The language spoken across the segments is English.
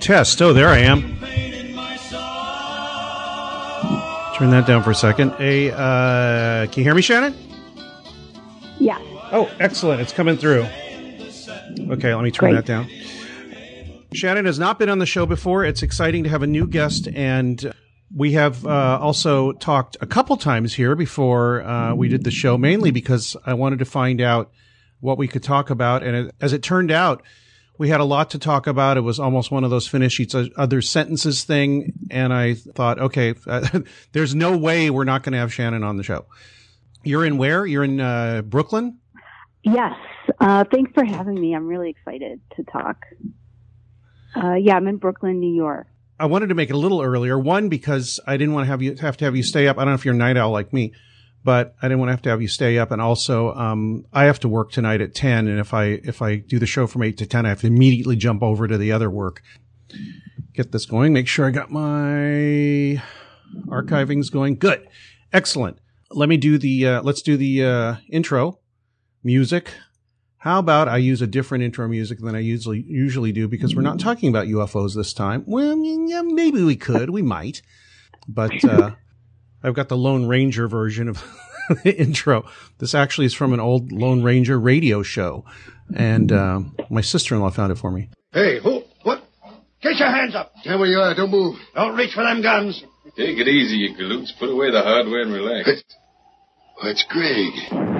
Test. Oh, there I am. Turn that down for a second. Hey, uh, can you hear me, Shannon? Yeah. Oh, excellent. It's coming through. Okay, let me turn Great. that down. Shannon has not been on the show before. It's exciting to have a new guest, and we have uh, also talked a couple times here before uh, we did the show, mainly because I wanted to find out what we could talk about. And it, as it turned out, we had a lot to talk about. It was almost one of those finish each other sentences thing. And I thought, okay, uh, there's no way we're not going to have Shannon on the show. You're in where? You're in uh, Brooklyn? Yes. Uh, thanks for having me. I'm really excited to talk. Uh, yeah, I'm in Brooklyn, New York. I wanted to make it a little earlier. One, because I didn't want to have you have to have you stay up. I don't know if you're a night owl like me, but I didn't want to have to have you stay up. And also, um, I have to work tonight at 10. And if I, if I do the show from 8 to 10, I have to immediately jump over to the other work. Get this going. Make sure I got my archivings going. Good. Excellent. Let me do the, uh, let's do the, uh, intro music. How about I use a different intro music than I usually usually do because we're not talking about UFOs this time. Well, maybe we could, we might, but uh, I've got the Lone Ranger version of the intro. This actually is from an old Lone Ranger radio show, and uh, my sister-in-law found it for me. Hey, who? What? Get your hands up. Stay where you are. Don't move. Don't reach for them guns. Take it easy, you galoots. Put away the hardware and relax. It's Greg.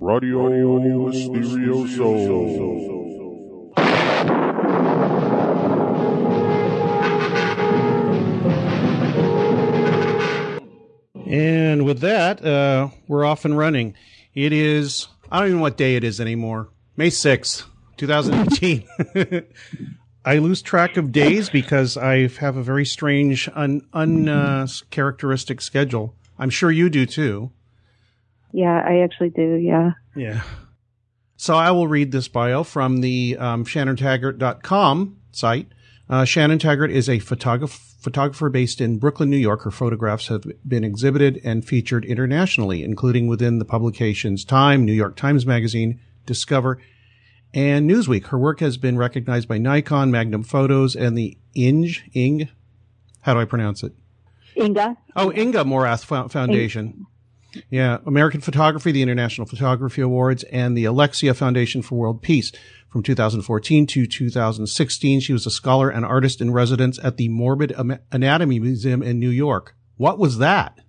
Radio Mysterioso. And with that, uh, we're off and running. It is, I don't even know what day it is anymore. May 6th, 2018. I lose track of days because I have a very strange, un, uncharacteristic schedule. I'm sure you do too. Yeah, I actually do. Yeah. Yeah. So I will read this bio from the um, ShannonTaggart.com site. Uh, Shannon Taggart is a photographer, photographer based in Brooklyn, New York. Her photographs have been exhibited and featured internationally, including within the publications Time, New York Times Magazine, Discover, and Newsweek. Her work has been recognized by Nikon, Magnum Photos, and the Inge, Ing, how do I pronounce it? Inga. Oh, Inga Morath Fo- Foundation. Yeah, American Photography, the International Photography Awards, and the Alexia Foundation for World Peace. From 2014 to 2016, she was a scholar and artist in residence at the Morbid Anatomy Museum in New York. What was that?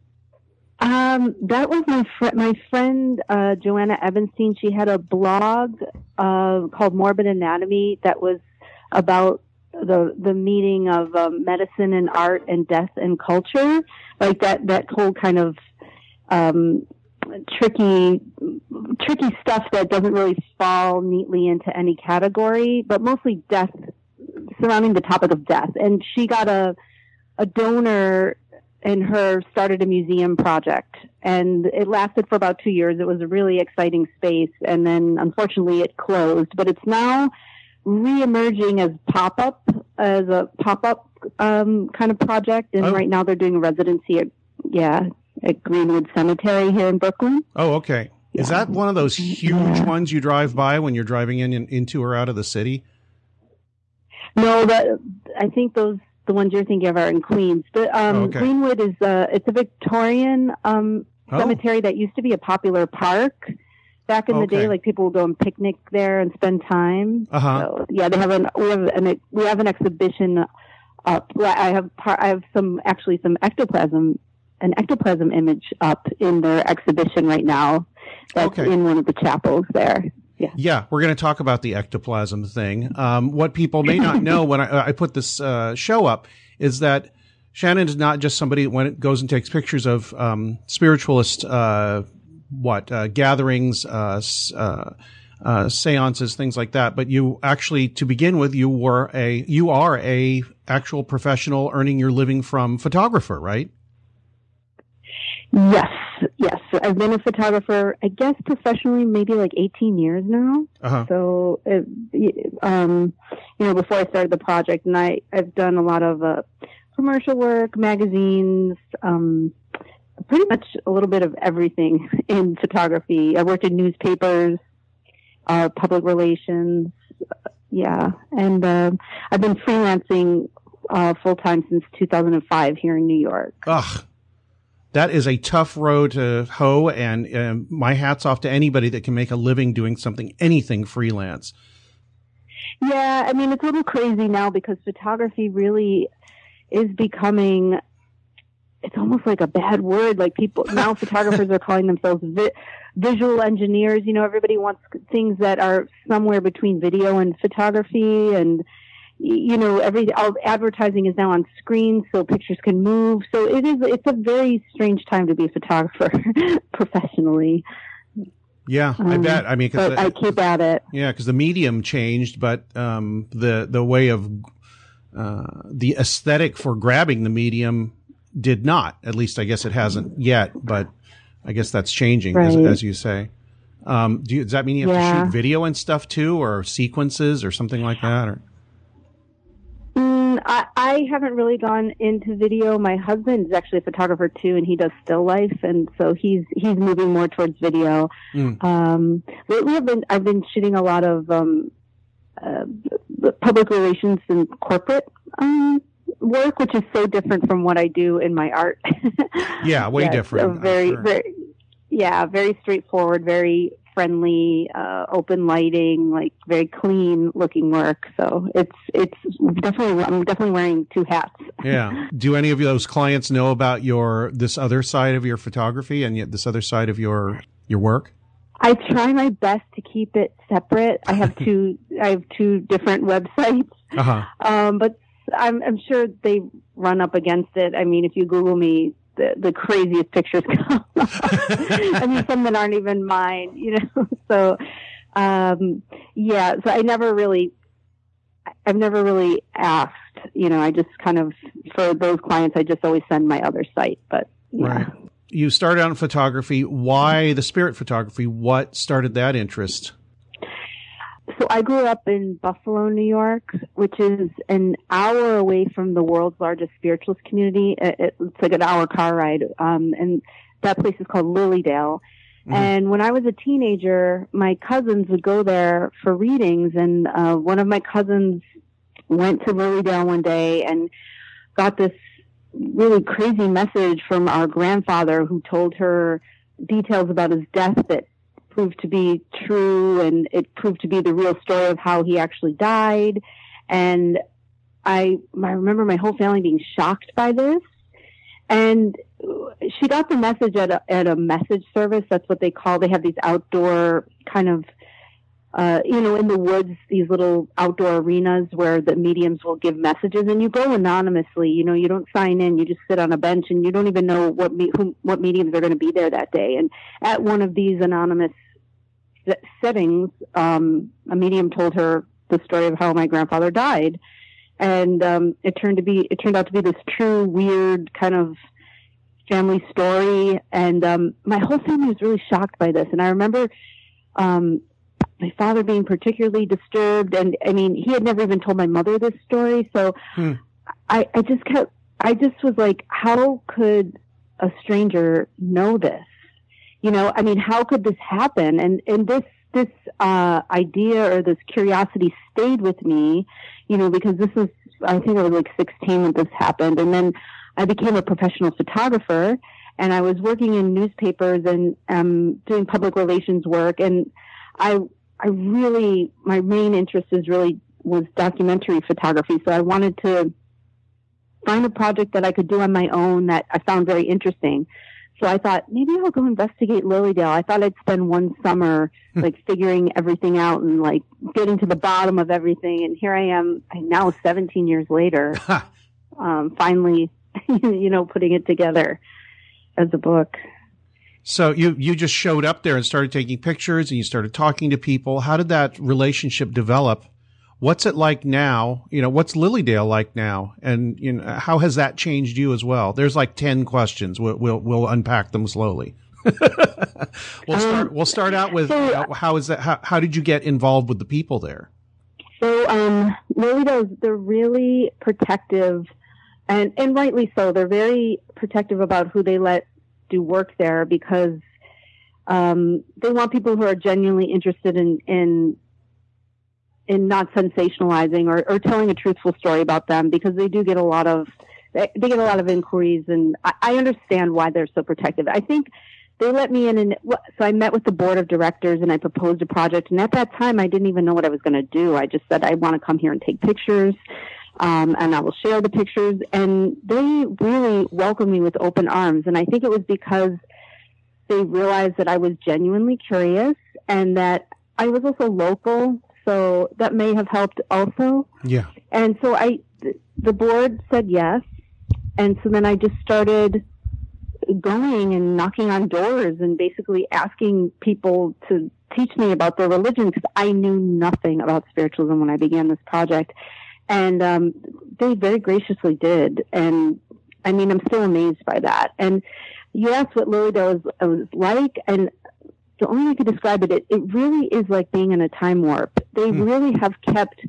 Um, that was my friend, my friend, uh, Joanna Ebenstein. She had a blog, uh, called Morbid Anatomy that was about the, the meeting of, um, medicine and art and death and culture. Like that, that whole kind of, um, tricky, tricky stuff that doesn't really fall neatly into any category, but mostly death, surrounding the topic of death. And she got a, a donor and her started a museum project and it lasted for about two years. It was a really exciting space and then unfortunately it closed, but it's now reemerging as pop up, as a pop up, um, kind of project. And Oh. right now they're doing a residency at, yeah, at Greenwood Cemetery here in Brooklyn. Oh, okay. Is that one of those huge ones you drive by when you're driving in, in into or out of the city? No, that I think those the ones you're thinking of are in Queens. But um, Oh, okay. Greenwood is a it's a Victorian um, Oh. cemetery that used to be a popular park back in the day. Like people would go and picnic there and spend time. Uh-huh. So yeah, they have an we have an we have an exhibition up. I have par, I have some actually some ectoplasm an ectoplasm image up in their exhibition right now. That's Okay. in one of the chapels there. Yeah. Yeah, we're going to talk about the ectoplasm thing. Um, what people may not know when I, I put this uh, show up is that Shannon is not just somebody when it goes and takes pictures of um, spiritualist uh, what uh, gatherings, uh, uh, uh, seances, things like that. But you actually, to begin with, you were a you are a actual professional earning your living from photographer, right? Yes, yes. I've been a photographer, I guess professionally, maybe like 18 years now. Uh-huh. So, it, um, you know, before I started the project, and I I've done a lot of uh, commercial work, magazines, um, pretty much a little bit of everything in photography. I worked in newspapers, uh, public relations, yeah, and um I've been freelancing uh, full time since 2005 here in New York. Ugh. That is a tough road to hoe, and um, my hat's off to anybody that can make a living doing something, anything freelance. Yeah, I mean, it's a little crazy now because photography really is becoming, it's almost like a bad word. Like people, now photographers are calling themselves vi- visual engineers. You know, everybody wants things that are somewhere between video and photography and, you know, every, all advertising is now on screen so pictures can move. So it is, it's a very strange time to be a photographer professionally. Yeah, I Um, bet. I mean, 'cause But the- I keep at it. yeah, because the medium changed, but um, the the way of uh, the aesthetic for grabbing the medium did not. At least, I guess it hasn't yet, but I guess that's changing, as, Right. as you say. Um, do you, does that mean you have to shoot video and stuff too, or sequences, or something like that? Or I, haven't really gone into video. My husband is actually a photographer too, and he does still life, and so he's he's moving more towards video. Mm. Um, lately, I've been I've been shooting a lot of um, uh, public relations and corporate um, work, which is so different from what I do in my art. yeah, way different. very, sure. very, yeah, very straightforward, very friendly, uh, open lighting, like very clean looking work. So it's it's definitely I'm definitely wearing two hats. yeah. Do any of those clients know about your this other side of your photography and yet this other side of your your work? I try my best to keep it separate. I have two I have two different websites, Uh huh. um, but I'm I'm sure they run up against it. I mean, if you Google me. The, the craziest pictures come. I mean, some that aren't even mine, you know. So, um, yeah. So I never really, I've never really asked. You know, I just kind of for those clients, I just always send my other site. But yeah. Right. You started out in photography. Why the spirit photography? What started that interest? So I grew up in Buffalo, New York, which is an hour away from the world's largest spiritualist community. It's like an hour car ride. Um, and that place is called Lilydale. Mhm. And when I was a teenager, my cousins would go there for readings. And uh, one of my cousins went to Lilydale one day and got this really crazy message from our grandfather who told her details about his death that proved to be true and it proved to be the real story of how he actually died. And I, I remember my whole family being shocked by this. And she got the message at a, at a message service. That's what they call, they have these outdoor kind of, uh, you know, in the woods, these little outdoor arenas where the mediums will give messages and you go anonymously, you know, you don't sign in, you just sit on a bench and you don't even know what, me, who, what mediums are going to be there that day. And at one of these anonymous settings, um, a medium told her the story of how my grandfather died. And, um, it turned to be, it turned out to be this true, weird kind of family story. And, um, my whole family was really shocked by this. And I remember, um, my father being particularly disturbed. And I mean, he had never even told my mother this story. So Hmm. I, I just kept, I just was like, how could a stranger know this? You know, I mean, how could this happen? And and this this uh, idea or this curiosity stayed with me, you know, because this was I think I was like 16 when this happened, and then I became a professional photographer, and I was working in newspapers and um, doing public relations work, and I I really my main interest is really was documentary photography, so I wanted to find a project that I could do on my own that I found very interesting. So I thought maybe I'll go investigate Lilydale. I thought I'd spend one summer Hmm. like figuring everything out and like getting to the bottom of everything. And here I am now 17 years later, um, finally, you know, putting it together as a book. So you you just showed up there and started taking pictures and you started talking to people. How did that relationship develop? What's it like now? You know, what's Lilydale like now? And you know, how has that changed you as well? There's like 10 questions. We'll we'll, we'll unpack them slowly. we'll start we'll start out with so- uh, how is that how, how did you get involved with the people there? So, um, Lilydale's, they're really protective and, and rightly so. They're very protective about who they let do work there because, um, they want people who are genuinely interested in, in, in not sensationalizing or, or telling a truthful story about them because they do get a lot of, they, get a lot of inquiries and I, I understand why they're so protective. I think they let me in and so I met with the board of directors and I proposed a project and at that time I didn't even know what I was going to do. I just said I want to come here and take pictures. Um, and I will share the pictures and they really welcomed me with open arms. And I think it was because they realized that I was genuinely curious and that I was also local. So that may have helped also. Yeah. And so I, th- the board said yes. And so then I just started going and knocking on doors and basically asking people to teach me about their religion because I knew nothing about spiritualism when I began this project. And um, they very graciously did. And I mean, I'm still amazed by that. And you asked what Lilydale is, was like, and the only way I could describe it, it, it really is like being in a time warp. They Hmm. really have kept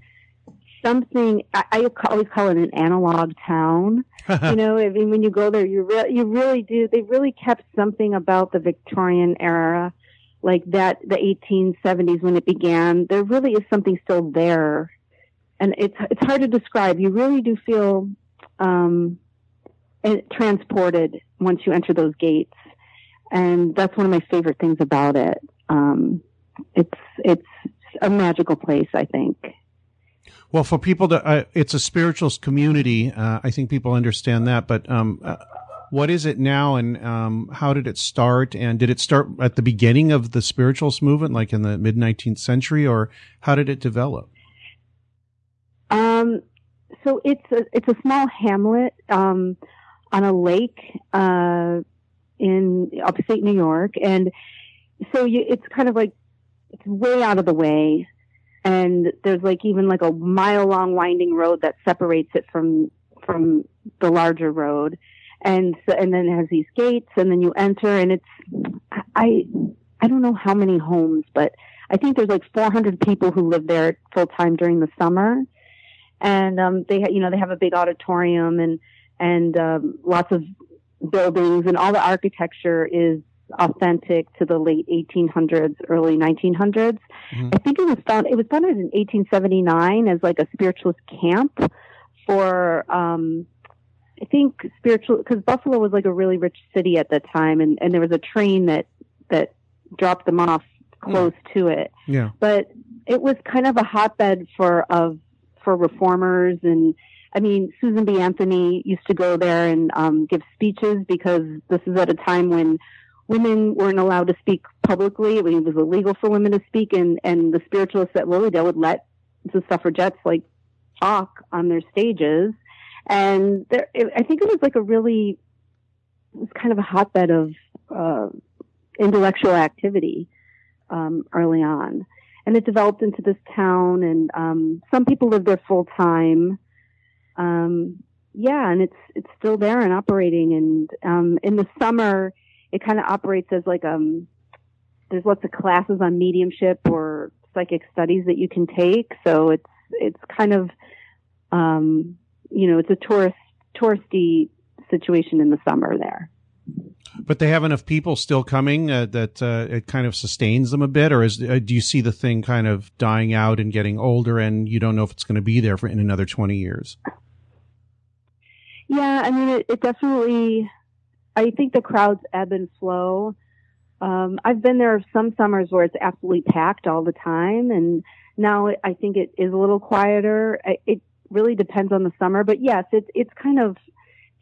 something, I, I always call it an analog town you know, I mean, when you go there, you really, you really do. They really kept something about the Victorian era, like that, the 1870s when it began. There really is something still there, and it's it's hard to describe. You really do feel um, transported once you enter those gates, and that's one of my favorite things about it. Um, it's it's a magical place, I think. Well, for people to, uh, it's a spiritualist community. Uh, I think people understand that. But um, uh, what is it now, and um, how did it start? And did it start at the beginning of the spiritualist movement, like in the mid 19th century, or how did it develop? Um, so it's a it's a small hamlet um, on a lake uh, in upstate New York, and so you, it's kind of like it's way out of the way, and there's like even like a mile long winding road that separates it from from the larger road, and so, and then it has these gates, and then you enter, and it's I I don't know how many homes, but I think there's like 400 people who live there full time during the summer and um, they you know they have a big auditorium and and um, lots of buildings and all the architecture is authentic to the late 1800s early 1900s Mhm. i think it was found it was founded in 1879 as like a spiritualist camp for um i think spiritual because buffalo was like a really rich city at the time and and there was a train that that dropped them off close to it Yeah. but it was kind of a hotbed for of for reformers and I mean Susan B. Anthony used to go there and um, give speeches because this is at a time when women weren't allowed to speak publicly. I mean, it was illegal for women to speak, and and the spiritualists at Lilydale would let the suffragettes like talk on their stages, and there, it, I think it was like a really it was kind of a hotbed of uh, intellectual activity um, early on and it developed into this town and um some people live there full time. Um yeah and it's it's still there and operating and um in the summer it kind of operates as like um there's lots of classes on mediumship or psychic studies that you can take so it's it's kind of um you know it's a tourist touristy situation in the summer there But they have enough people still coming uh, that uh, it kind of sustains them a bit, or is uh, do you see the thing kind of dying out and getting older, and you don't know if it's going to be there for in another twenty years? Yeah, I mean, it, it definitely. I think the crowds ebb and flow. Um, I've been there some summers where it's absolutely packed all the time, and now I think it is a little quieter. It, it really depends on the summer, but yes, it's it's kind of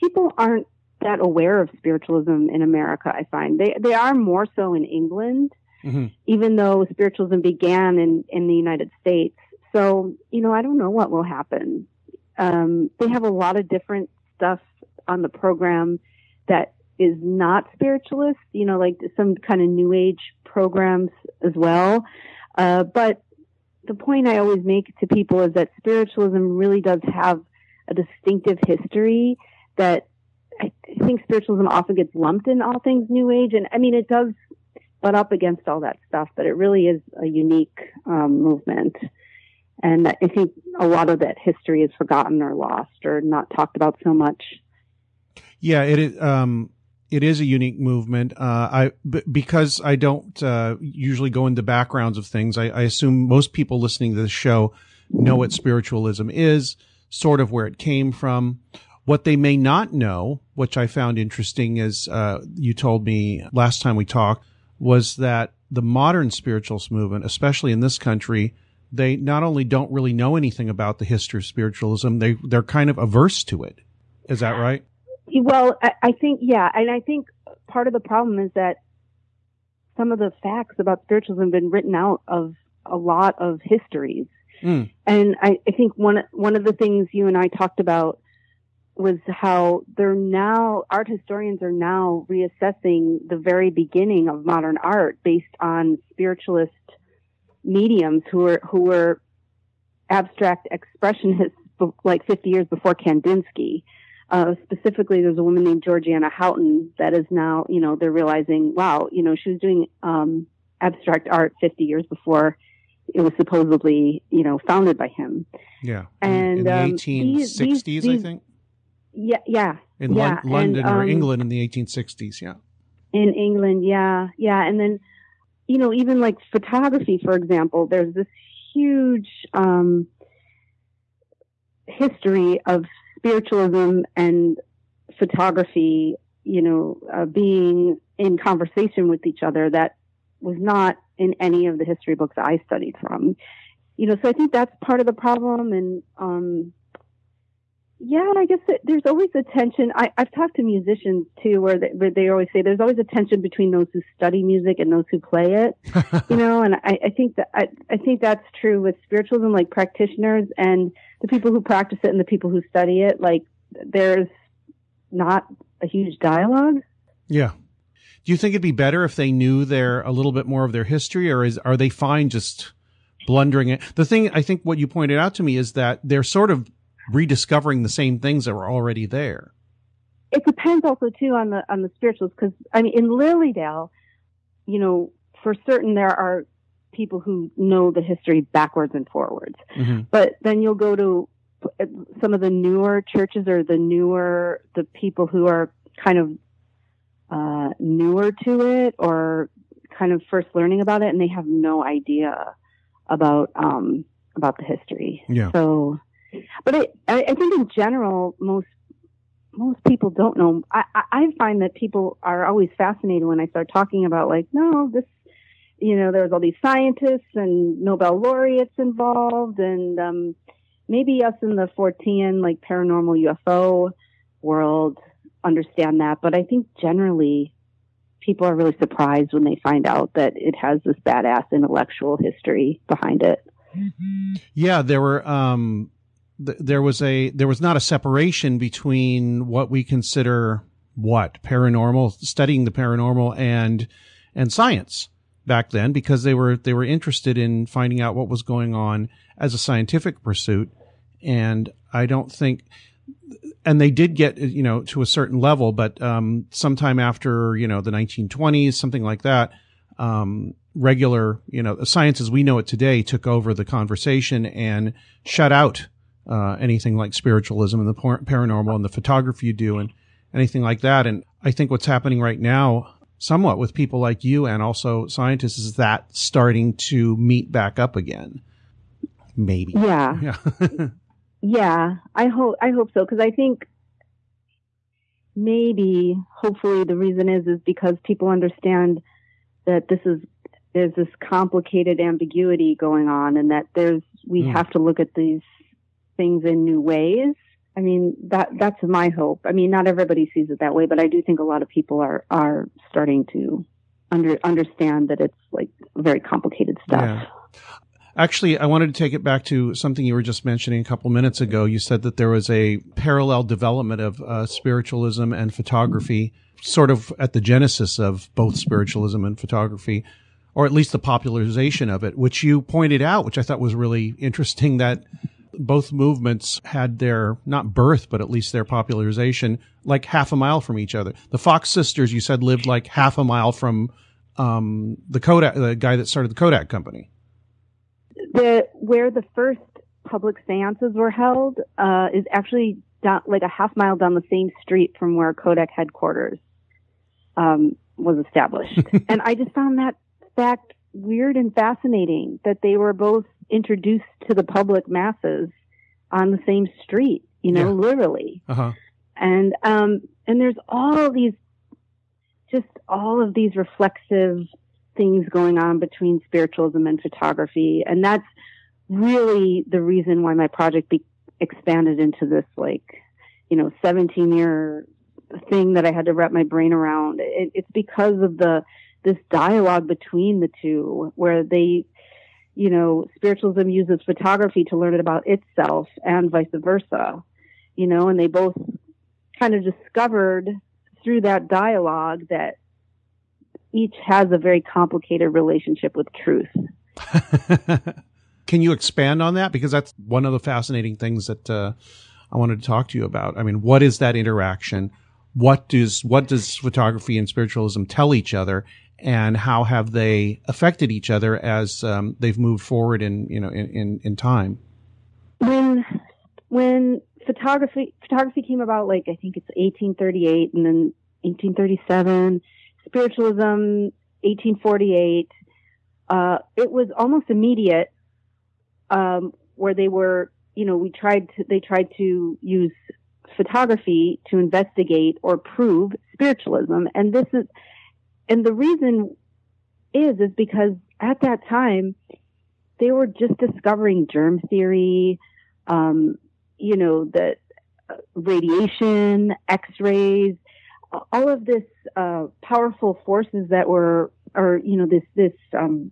people aren't that aware of spiritualism in America. I find they they are more so in England, Mm-hmm. even though spiritualism began in in the United States. So you know, I don't know what will happen. Um, they have a lot of different stuff on the program that is not spiritualist. You know, like some kind of New Age programs as well. Uh, but the point I always make to people is that spiritualism really does have a distinctive history that I think spiritualism often gets lumped in all things New Age. And I mean, it does butt up against all that stuff, but it really is a unique um, movement. And I think a lot of that history is forgotten or lost or not talked about so much. Yeah, it is. Um, it is a unique movement. Uh, I b- because I don't uh, usually go into backgrounds of things. I, I assume most people listening to this show know what spiritualism is, sort of where it came from. What they may not know, which I found interesting, is uh, you told me last time we talked, was that the modern spiritualist movement, especially in this country, they not only don't really know anything about the history of spiritualism, they they're kind of averse to it. Is that right? Well, I, I think, yeah. And I think part of the problem is that some of the facts about spiritualism have been written out of a lot of histories. Mm. And I, I think one, one of the things you and I talked about was how they're now, art historians are now reassessing the very beginning of modern art based on spiritualist mediums who were, who were abstract expressionists like 50 years before Kandinsky. Uh, specifically, there's a woman named Georgiana Houghton that is now, you know, they're realizing, wow, you know, she was doing um, abstract art 50 years before it was supposedly, you know, founded by him. Yeah. And in the um, 1860s, these- these- I think, Yeah, yeah, in yeah, Lon- London and, or um, England in the 1860s. Yeah. in England, yeah, yeah, and then, you know, even like photography, for example, there's this huge um, history of spiritualism and photography, you know, uh, being in conversation with each other that was not in any of the history books I studied from. You know, so I think that's part of the problem. And, um, yeah, and I guess it, there's always a tension. I, I've talked to musicians too, where they, where they always say there's always a tension between those who study music and those who play it. you know, and I, I think that I, I think that's true with spiritualism, like practitioners and the people who practice it and the people who study it. Like, there's not a huge dialogue. Yeah. Do you think it'd be better if they knew their a little bit more of their history, or is are they fine just blundering it? The thing I think what you pointed out to me is that they're sort of rediscovering the same things that were already there. it depends also too on the on the spirituals because I mean in Lilydale, you know, for certain there are people who know the history backwards and forwards. Mhm. But then you'll go to uh, some of the newer churches or the newer the people who are kind of uh, newer to it or kind of first learning about it, and they have no idea about um, about the history. Yeah. So, but I, I think in general, most most people don't know. I, I find that people are always fascinated when I start talking about like, no, this, you know, there's all these scientists and Nobel laureates involved, and um, maybe us in the Fortean like paranormal UFO world understand that, but I think generally people are really surprised when they find out that it has this badass intellectual history behind it. Yeah, there were um th- there was a there was not a separation between what we consider what? Paranormal studying the paranormal and and science back then because they were they were interested in finding out what was going on as a scientific pursuit. And I don't think and they did get you know to a certain level but um sometime after you know the 1920s something like that um regular you know science as we know it today took over the conversation and shut out uh anything like spiritualism and the par- paranormal and the photography you do and anything like that and I think what's happening right now, somewhat with people like you and also scientists, is that starting to meet back up again. Maybe. Yeah. Yeah. Yeah, I hope I hope so because I think maybe hopefully the reason is is because people understand that this is there's this complicated ambiguity going on and that there's we Mm. have to look at these things in new ways. I mean that that's my hope. I mean not everybody sees it that way, but I do think a lot of people are are starting to under understand that it's like very complicated stuff. Yeah. Actually, I wanted to take it back to something you were just mentioning a couple minutes ago. You said that there was a parallel development of uh, spiritualism and photography, sort of at the genesis of both spiritualism and photography, or at least the popularization of it, which you pointed out, which I thought was really interesting that both movements had their not birth, but at least their popularization like half a mile from each other. The Fox sisters, you said, lived like half a mile from um, the Kodak, the guy that started the Kodak company. the where the first public seances were held uh, is actually down, like a half mile down the same street from where Kodak headquarters um, was established. and I just found that fact weird and fascinating that they were both introduced to the public masses on the same street, you know, Yeah. literally Uh huh. and um and there's all these just all of these reflexive things going on between spiritualism and photography and that's really the reason why my project be- expanded into this like you know 17 year thing that I had to wrap my brain around it, it's because of the this dialogue between the two where they you know spiritualism uses photography to learn about itself and vice versa you know and they both kind of discovered through that dialogue that each has a very complicated relationship with truth. Can you expand on that? Because that's one of the fascinating things that uh, I wanted to talk to you about. I mean, what is that interaction? What does what does photography and spiritualism tell each other, and how have they affected each other as um, they've moved forward in you know in, in, in time? When when photography photography came about, like I think it's 1838 and then 1837, spiritualism 1848. Uh, it was almost immediate, um, where they were, you know, we tried to, they tried to use photography to investigate or prove spiritualism. And this is, and the reason is, is because at that time, they were just discovering germ theory, um, you know, the uh, radiation, x-rays, all of this, uh, powerful forces that were, or, you know, this, this, um,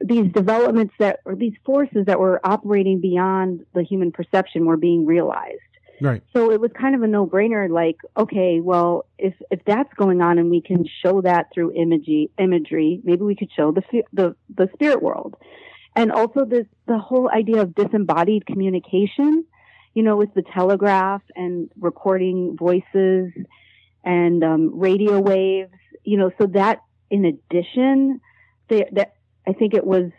these developments that, or these forces that were operating beyond the human perception were being realized. Right. So it was kind of a no-brainer. Like, okay, well, if if that's going on and we can show that through imagery, imagery, maybe we could show the the the spirit world, and also this the whole idea of disembodied communication. You know, with the telegraph and recording voices and um, radio waves. You know, so that in addition, they, that I think it was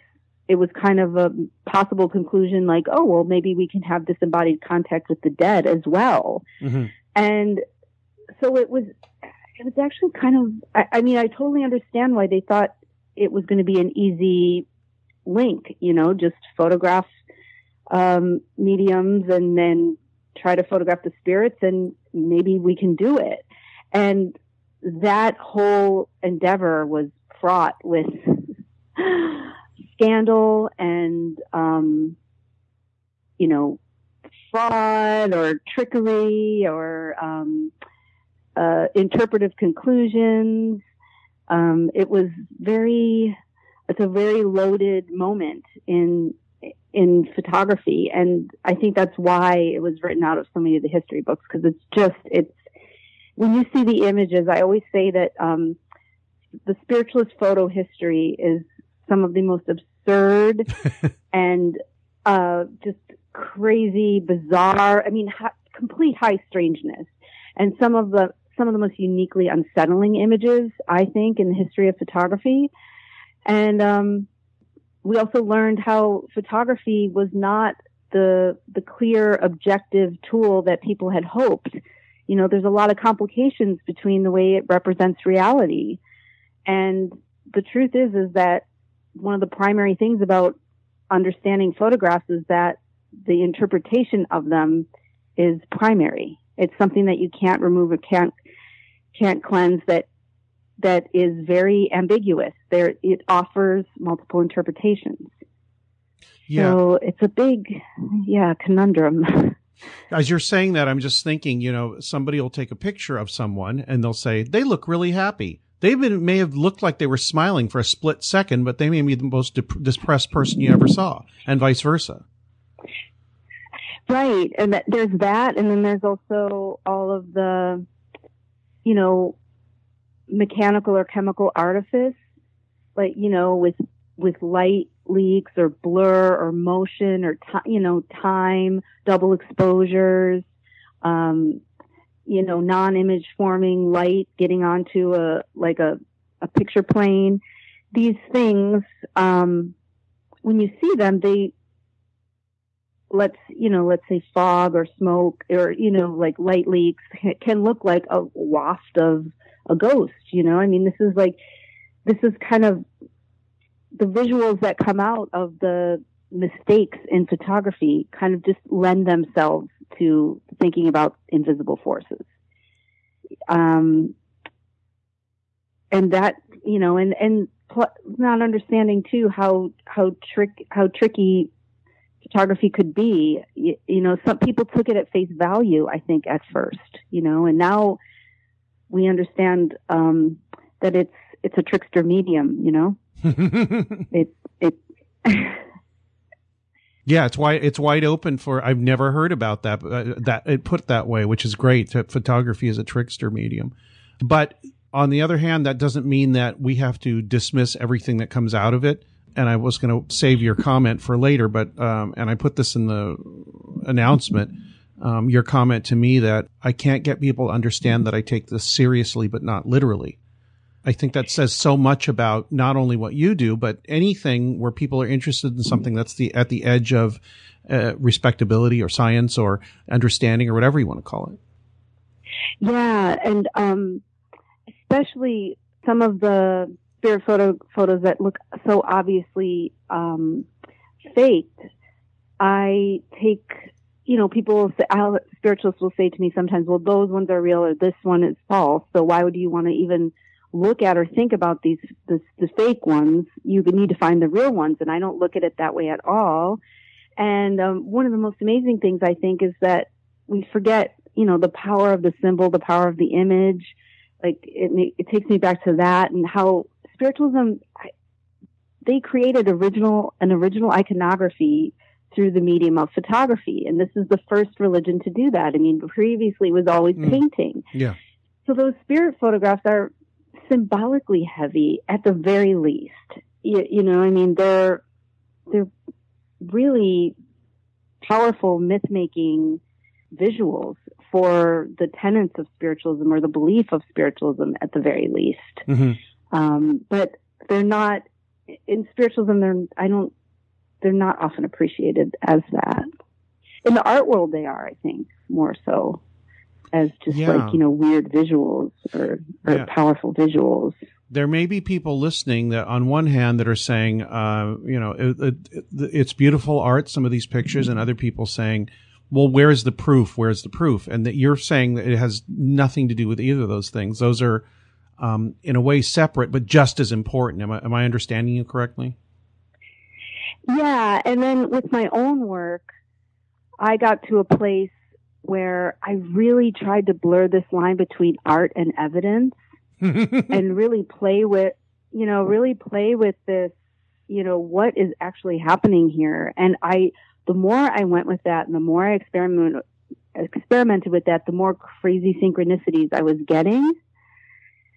it was kind of a possible conclusion like, oh, well, maybe we can have disembodied contact with the dead as well. hmm And so it was, it was actually kind of, I, I mean, I totally understand why they thought it was going to be an easy link, you know, just photograph, um, mediums and then try to photograph the spirits and maybe we can do it. And that whole endeavor was fraught with scandal and um, you know fraud or trickery or um, uh, interpretive conclusions. Um, it was very it's a very loaded moment in in photography, and I think that's why it was written out of so many of the history books because it's just it's when you see the images. I always say that um, the spiritualist photo history is some of the most absurd and uh, just crazy, bizarre. I mean, hi- complete high strangeness, and some of the some of the most uniquely unsettling images I think in the history of photography. And um, we also learned how photography was not the the clear objective tool that people had hoped. you know, there's a lot of complications between the way it represents reality. And the truth is, is that one of the primary things about understanding photographs is that the interpretation of them is primary. It's something that you can't remove or can't can't cleanse that that is very ambiguous. There it offers multiple interpretations. Yeah. So it's a big yeah, conundrum. As you're saying that, I'm just thinking, you know, somebody will take a picture of someone and they'll say, they look really happy. They may have looked like they were smiling for a split second, but they may be the most dep- depressed person you ever saw, and vice versa. Right, and that, there's that, and then there's also all of the, you know, mechanical or chemical artifice, like you know, with with light leaks or blur or motion or t- you know time, double exposures, um, you know, non-image forming light getting onto a like a a picture plane. These things, um, when you see them, they let's you know let's say fog or smoke or you know like light leaks can look like a waft of a ghost you know i mean this is like this is kind of the visuals that come out of the mistakes in photography kind of just lend themselves to thinking about invisible forces um and that you know and and pl- not understanding too how how trick how tricky photography could be. You, you, know, some people took it at face value, I think, at first, you know, and now we understand um, that it's it's a trickster medium, you know. it it. yeah, it's wide. It's wide open for. I've never heard about that. Uh, that it put that way, which is great. That photography is a trickster medium, but on the other hand, that doesn't mean that we have to dismiss everything that comes out of it and I was going to save your comment for later, but um, and I put this in the announcement. Um, your comment to me that I can't get people to understand that I take this seriously, but not literally. I think that says so much about not only what you do, but anything where people are interested in something that's the at the edge of uh, respectability or science or understanding or whatever you want to call it. Yeah, and um, especially some of the spirit photo photos that look so obviously um, faked, I take, you know, people say, spiritualists will say to me sometimes, well, those ones are real or this one is false. So why would you want to even look at or think about these, this, the fake ones? You need to find the real ones. And I don't look at it that way at all. And um, one of the most amazing things I think is that we forget, you know, the power of the symbol, the power of the image. Like it, it takes me back to that and how spiritualism, they created original, an original iconography through the medium of photography. And this is the first religion to do that. I mean, previously it was always mm. painting. Yeah. So those spirit photographs are symbolically heavy at the very least. You, you know, I mean, they're, they're really powerful myth making visuals for the tenets of spiritualism or the belief of spiritualism at the very least. Mm-hmm. Um, but they're not in spiritualism. They're I don't. They're not often appreciated as that. In the art world, they are. I think more so as just yeah. like you know weird visuals or, or yeah. powerful visuals. There may be people listening that, on one hand, that are saying, uh, you know, it, it, it's beautiful art. Some of these pictures, and other people saying, well, where's the proof? Where's the proof? And that you're saying that it has nothing to do with either of those things. Those are um, in a way separate, but just as important. Am I, am I understanding you correctly? Yeah. And then with my own work, I got to a place where I really tried to blur this line between art and evidence and really play with, you know, really play with this, you know, what is actually happening here. And I, the more I went with that and the more I experimented, experimented with that, the more crazy synchronicities I was getting.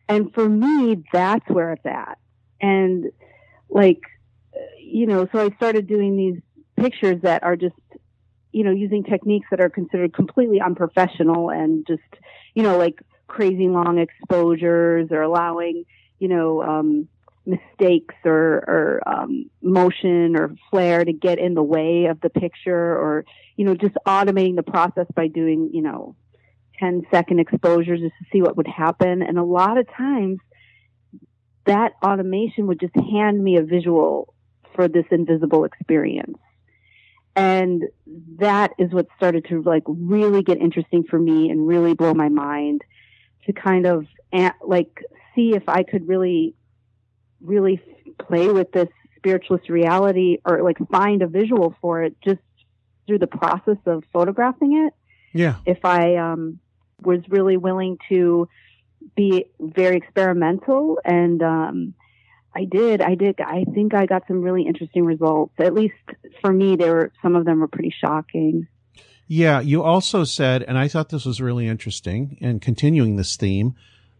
And for me, that's where it's at. And like, you know, so I started doing these pictures that are just, you know, using techniques that are considered completely unprofessional and just, you know, like crazy long exposures or allowing, you know, um, mistakes or, or um, motion or flare to get in the way of the picture or, you know, just automating the process by doing, you know, 10 second exposures just to see what would happen. And a lot of times that automation would just hand me a visual for this invisible experience. And that is what started to like really get interesting for me and really blow my mind to kind of like see if I could really, really play with this spiritualist reality or like find a visual for it just through the process of photographing it. Yeah. If I um, was really willing to be very experimental and um, I did. I did. I think I got some really interesting results. At least for me, there were some of them were pretty shocking. Yeah, you also said, and I thought this was really interesting, and continuing this theme,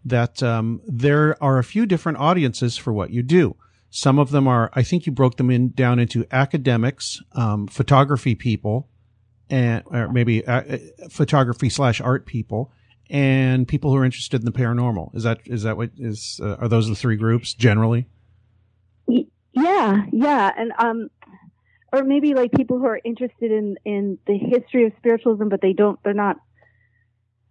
that um, there are a few different audiences for what you do. Some of them are, I think you broke them in down into academics, um, photography people, and or maybe uh, uh photography slash art people, and people who are interested in the paranormal. Is that is that what is? Uh, are those the three groups generally? Yeah, yeah, and um, or maybe like people who are interested in in the history of spiritualism, but they don't. They're not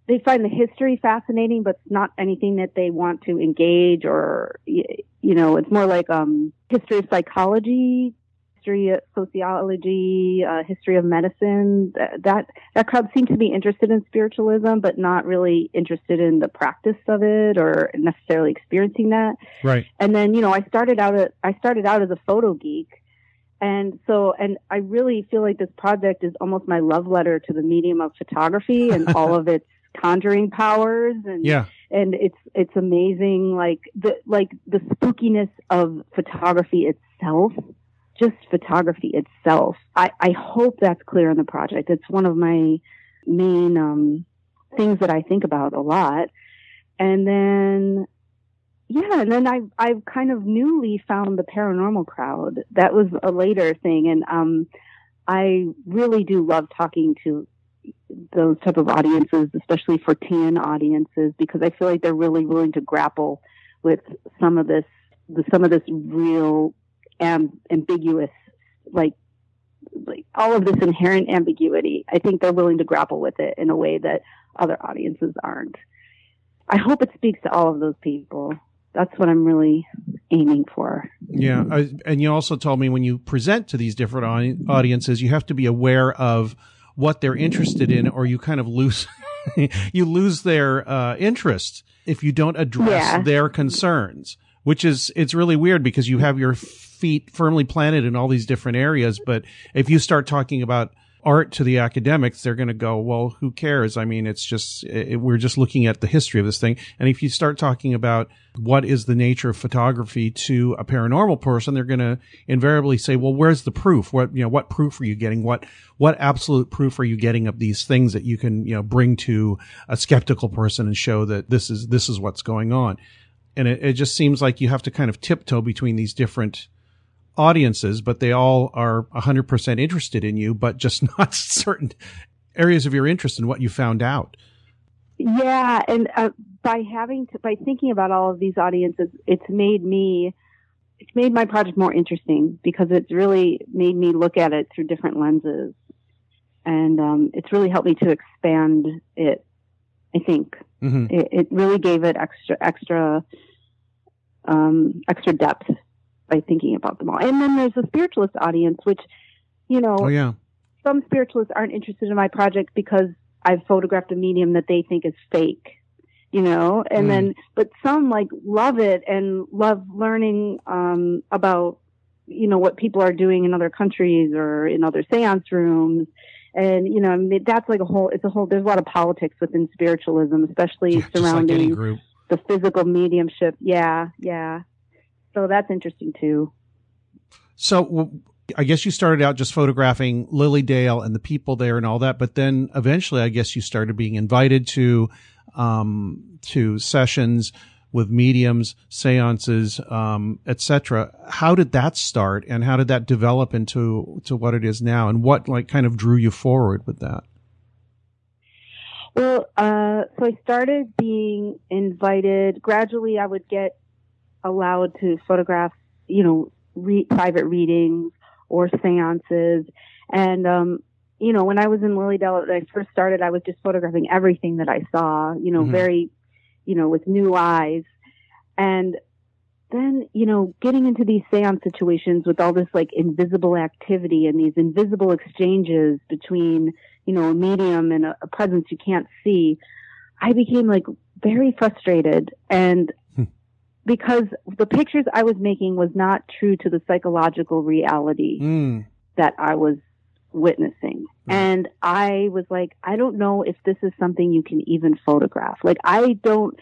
they find the history fascinating, but it's not anything that they want to engage or, you know, it's more like, um, history of psychology, history of sociology, uh, history of medicine. That, that crowd seemed to be interested in spiritualism, but not really interested in the practice of it or necessarily experiencing that. Right. And then, you know, I started out, at, I started out as a photo geek. And so, and I really feel like this project is almost my love letter to the medium of photography and all of its conjuring powers and yeah and it's it's amazing like the like the spookiness of photography itself just photography itself i i hope that's clear in the project. It's one of my main um things that i think about a lot. And then yeah and then i i've kind of newly found the paranormal crowd. That was a later thing. And um i really do love talking to those type of audiences, especially for teen audiences, because I feel like they're really willing to grapple with some of this, some of this real amb- ambiguous, like, like all of this inherent ambiguity. I think they're willing to grapple with it in a way that other audiences aren't. I hope it speaks to all of those people. That's what I'm really aiming for. Yeah, I, and you also told me when you present to these different audiences, you have to be aware of what they're interested in, or you kind of lose you lose their uh, interest if you don't address yeah. their concerns. Which is it's really weird because you have your feet firmly planted in all these different areas, but if you start talking about art to the academics, they're going to go, well, who cares? I mean, it's just, it, we're just looking at the history of this thing. And if you start talking about what is the nature of photography to a paranormal person, they're going to invariably say, well, where's the proof? What, you know, what proof are you getting? What, what absolute proof are you getting of these things that you can, you know, bring to a skeptical person and show that this is, this is what's going on? And it, it just seems like you have to kind of tiptoe between these different, audiences, but they all are 100% interested in you, but just not certain areas of your interest in what you found out. Yeah, and uh, by having to, by thinking about all of these audiences, it's made me, it's made my project more interesting because it's really made me look at it through different lenses, and um, it's really helped me to expand it. I think mm-hmm. it, it, really gave it extra, extra, um, extra depth by thinking about them all. And then there's a spiritualist audience, which, you know, oh, yeah. some spiritualists aren't interested in my project because I've photographed a medium that they think is fake, you know, and mm. then, but some like love it and love learning, um, about, you know, what people are doing in other countries or in other seance rooms. And, you know, I mean, that's like a whole, it's a whole, there's a lot of politics within spiritualism, especially surrounding like the physical mediumship. Yeah. Yeah so that's interesting too. So I guess you started out just photographing Lily Dale and the people there and all that, but then eventually I guess you started being invited to um, to sessions with mediums, seances, um, etc. How did that start, and how did that develop into to what it is now, and what like kind of drew you forward with that? Well, uh, so I started being invited. Gradually, I would get allowed to photograph, you know, re- private readings or seances. And, um, you know, when I was in Lily Dale, when I first started, I was just photographing everything that I saw, you know, Mhm. very, you know, with new eyes. And then, you know, getting into these seance situations with all this like invisible activity and these invisible exchanges between, you know, a medium and a, a presence you can't see, I became like very frustrated. And Hmm. because the pictures I was making was not true to the psychological reality Mm. that I was witnessing. Right. And I was like, I don't know if this is something you can even photograph. Like, I don't,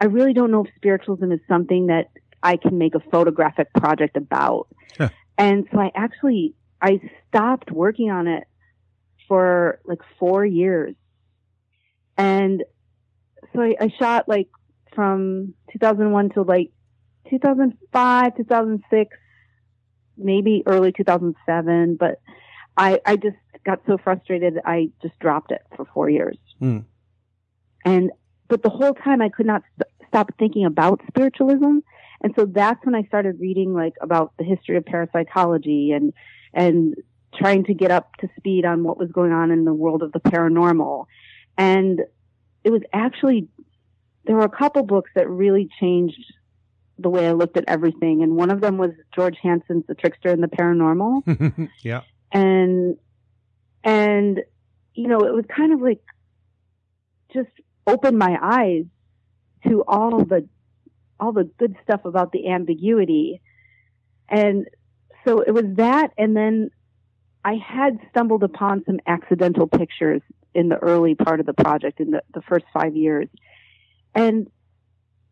I really don't know if spiritualism is something that I can make a photographic project about. Huh. And so I actually, I stopped working on it for like four years. And so I, I shot like from 2001 to like 2005, 2006, maybe early 2007, but I, I just got so frustrated, I just dropped it for four years. Hmm. And, but the whole time I could not st- stop thinking about spiritualism. And so that's when I started reading like about the history of parapsychology and, and trying to get up to speed on what was going on in the world of the paranormal. And it was actually, there were a couple books that really changed the way I looked at everything. And one of them was George Hansen's The Trickster and the Paranormal yeah. and and you know it was kind of like just opened my eyes to all the all the good stuff about the ambiguity and so it was that and then i had stumbled upon some accidental pictures in the early part of the project in the, the first five years and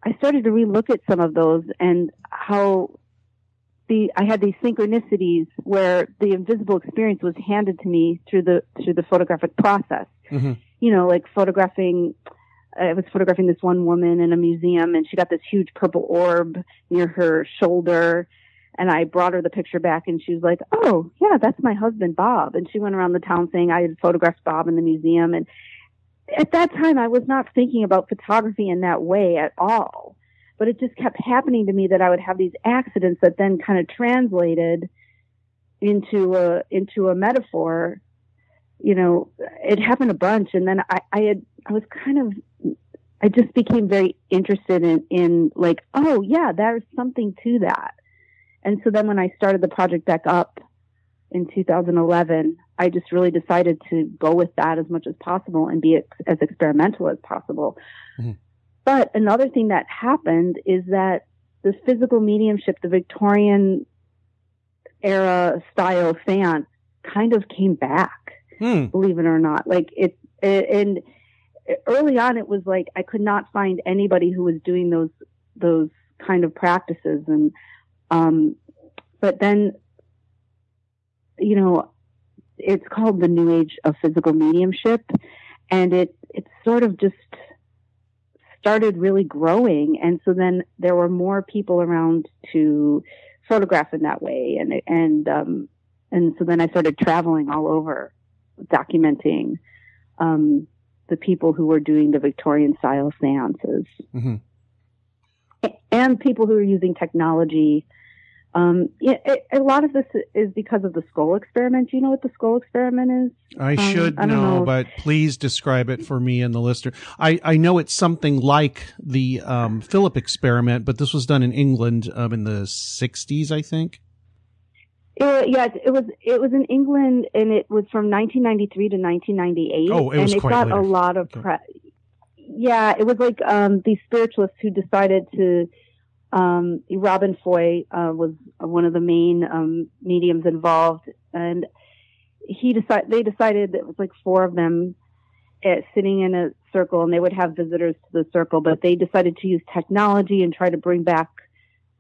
i started to relook at some of those and how the I had these synchronicities where the invisible experience was handed to me through the through the photographic process. hmm You know, like photographing. I was photographing this one woman in a museum, and she got this huge purple orb near her shoulder. And I brought her the picture back, and she was like, "Oh, yeah, that's my husband, Bob." And she went around the town saying I had photographed Bob in the museum. And at that time, I was not thinking about photography in that way at all but it just kept happening to me that I would have these accidents that then kind of translated into a into a metaphor. You know, it happened a bunch, and then I, I had I was kind of I just became very interested in in like, oh yeah, there's something to that. And so then when I started the project back up in 2011, I just really decided to go with that as much as possible and be ex- as experimental as possible. Mhm. But another thing that happened is that the physical mediumship, the Victorian era style seance kind of came back, Hmm. believe it or not. Like it, it and early on it was like I could not find anybody who was doing those, those kind of practices. And, um, but then, you know, it's called the new age of physical mediumship and it, it sort of just started really growing. And so then there were more people around to photograph in that way. And, and, um, and so then I started traveling all over documenting, um, the people who were doing the Victorian style seances hmm and people who are using technology. Um, yeah, it, a lot of this is because of the Scole experiment. Do you know what the Scole experiment is? I Um, should I know, know. but please describe it for me and the listener. I, I know it's something like the um, Philip experiment, but this was done in England um, in the 60s, I think. It, yeah, it was it was in England, and it was from 1993 to 1998. Oh, it was and it got later. a lot of Okay. press. Yeah, it was like um, these spiritualists who decided to. Um, Robin Foy uh, was one of the main um, mediums involved, and he decided they decided that it was like four of them uh, sitting in a circle, and they would have visitors to the circle, but they decided to use technology and try to bring back.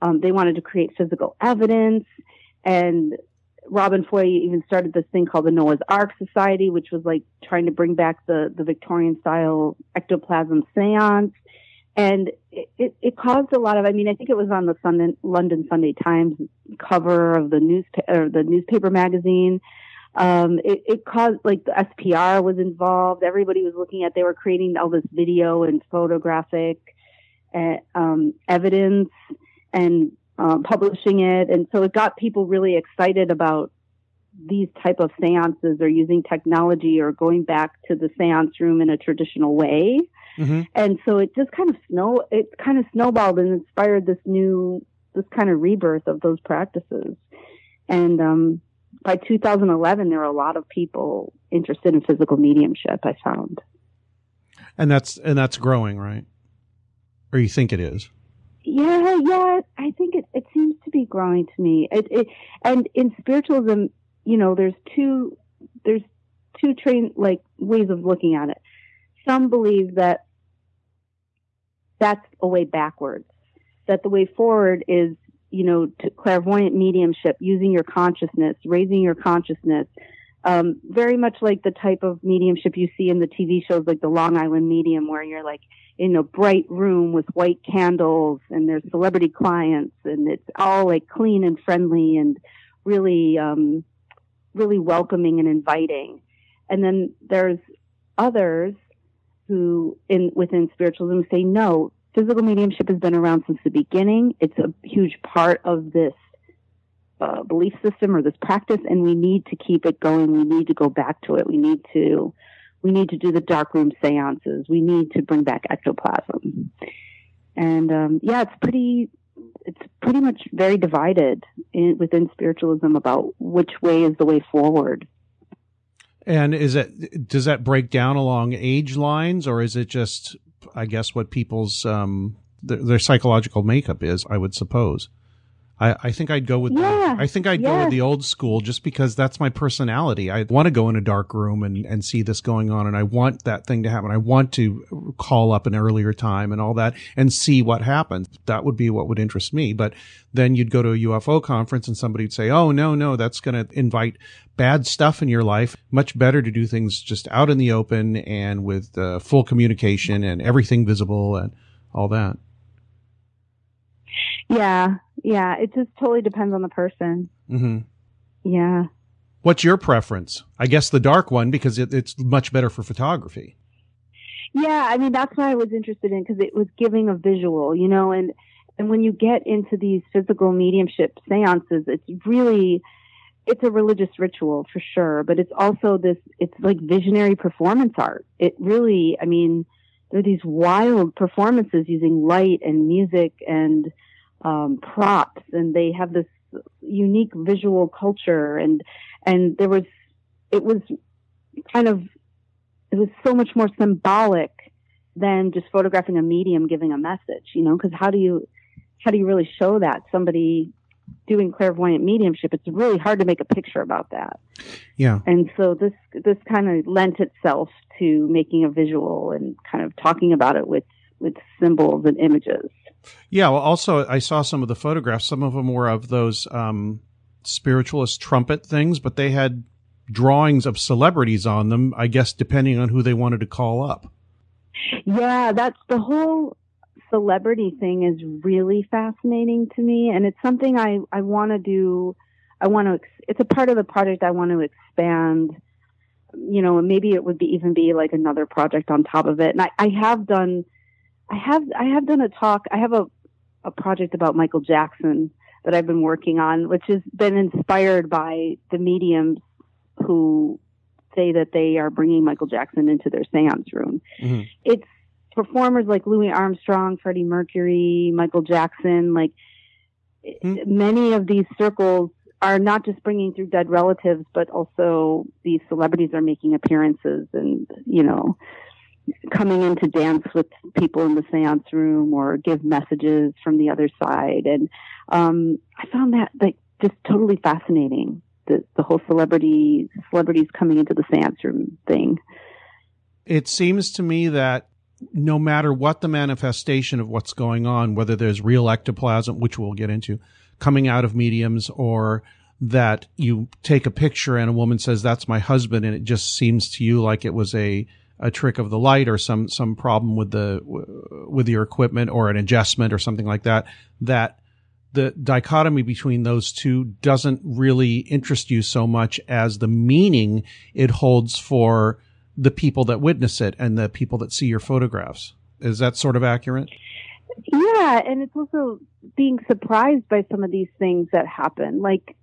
Um, they wanted to create physical evidence and Robin Foy even started this thing called the Noah's Ark Society, which was like trying to bring back the, the Victorian style ectoplasm seance. And it, it, it caused a lot of, I mean, I think it was on the Sunday, London Sunday Times cover of the newspaper, the newspaper magazine. Um, it, it caused, like, the SPR was involved. Everybody was looking at, they were creating all this video and photographic, uh, um, evidence and um, publishing it, and so it got people really excited about these type of seances or using technology or going back to the seance room in a traditional way. Mm-hmm. And so it just kind of snow, it kind of snowballed and inspired this new, this kind of rebirth of those practices. And, um, by 2011, there were a lot of people interested in physical mediumship, I found. And that's, and that's growing, right? Or you think it is? Yeah, yeah, I think it, it seems to be growing to me. It, it, and in spiritualism, you know, there's two, there's two train, like ways of looking at it. Some believe that that's a way backwards, that the way forward is, you know, to clairvoyant mediumship, using your consciousness, raising your consciousness, um, very much like the type of mediumship you see in the TV shows like the Long Island Medium, where you're like in a bright room with white candles and there's celebrity clients and it's all like clean and friendly and really, um, really welcoming and inviting. And then there's others who in within spiritualism say no, physical mediumship has been around since the beginning. It's a huge part of this uh, belief system or this practice, and we need to keep it going. We need to go back to it. We need to we need to do the dark room seances. We need to bring back ectoplasm. And um, yeah, it's pretty it's pretty much very divided in, within spiritualism about which way is the way forward. And is it does that break down along age lines, or is it just, I guess, what people's um, their, their psychological makeup is? I would suppose. I, I think I'd go with yeah, the, I think I'd go with the old school just because that's my personality. I want to go in a dark room and, and see this going on and I want that thing to happen. I want to call up an earlier time and all that and see what happens. That would be what would interest me. But then you'd go to a UFO conference and somebody would say, Oh, no, no, that's going to invite bad stuff in your life. Much better to do things just out in the open and with uh, full communication and everything visible and all that. Yeah, yeah. It just totally depends on the person. Mm-hmm. Yeah. What's your preference? I guess the dark one because it, it's much better for photography. Yeah, I mean that's what I was interested in because it was giving a visual, you know, and and when you get into these physical mediumship seances, it's really it's a religious ritual for sure, but it's also this it's like visionary performance art. It really, I mean, there are these wild performances using light and music and um, props, and they have this unique visual culture, and and there was it was kind of it was so much more symbolic than just photographing a medium giving a message, you know, because how do you how do you really show that somebody doing clairvoyant mediumship? It's really hard to make a picture about that. Yeah. And so this this kind of lent itself to making a visual and kind of talking about it with with symbols and images. Yeah. Well, also I saw some of the photographs. Some of them were of those um, spiritualist trumpet things, but they had drawings of celebrities on them. I guess depending on who they wanted to call up. Yeah, that's the whole celebrity thing is really fascinating to me, and it's something I I want to do. I want to. It's a part of the project I want to expand. You know, maybe it would be even be like another project on top of it. And I, I have done, I have I have done a talk. I have a a project about Michael Jackson that I've been working on, which has been inspired by the mediums who say that they are bringing Michael Jackson into their seance room. Mm-hmm. It's performers like Louis Armstrong, Freddie Mercury, Michael Jackson, like Mm-hmm. many of these circles are not just bringing through dead relatives, but also these celebrities are making appearances and, you know, coming in to dance with people in the seance room or give messages from the other side. And, um, I found that like just totally fascinating. The, the whole celebrity, celebrities coming into the seance room thing. It seems to me that no matter what the manifestation of what's going on, whether there's real ectoplasm, which we'll get into, coming out of mediums, or that you take a picture and a woman says, that's my husband, and it just seems to you like it was a, a trick of the light or some, some problem with the, with your equipment or an adjustment or something like that, that the dichotomy between those two doesn't really interest you so much as the meaning it holds for the people that witness it and the people that see your photographs. Is that sort of accurate? Yeah, and it's also being surprised by some of these things that happen. Like,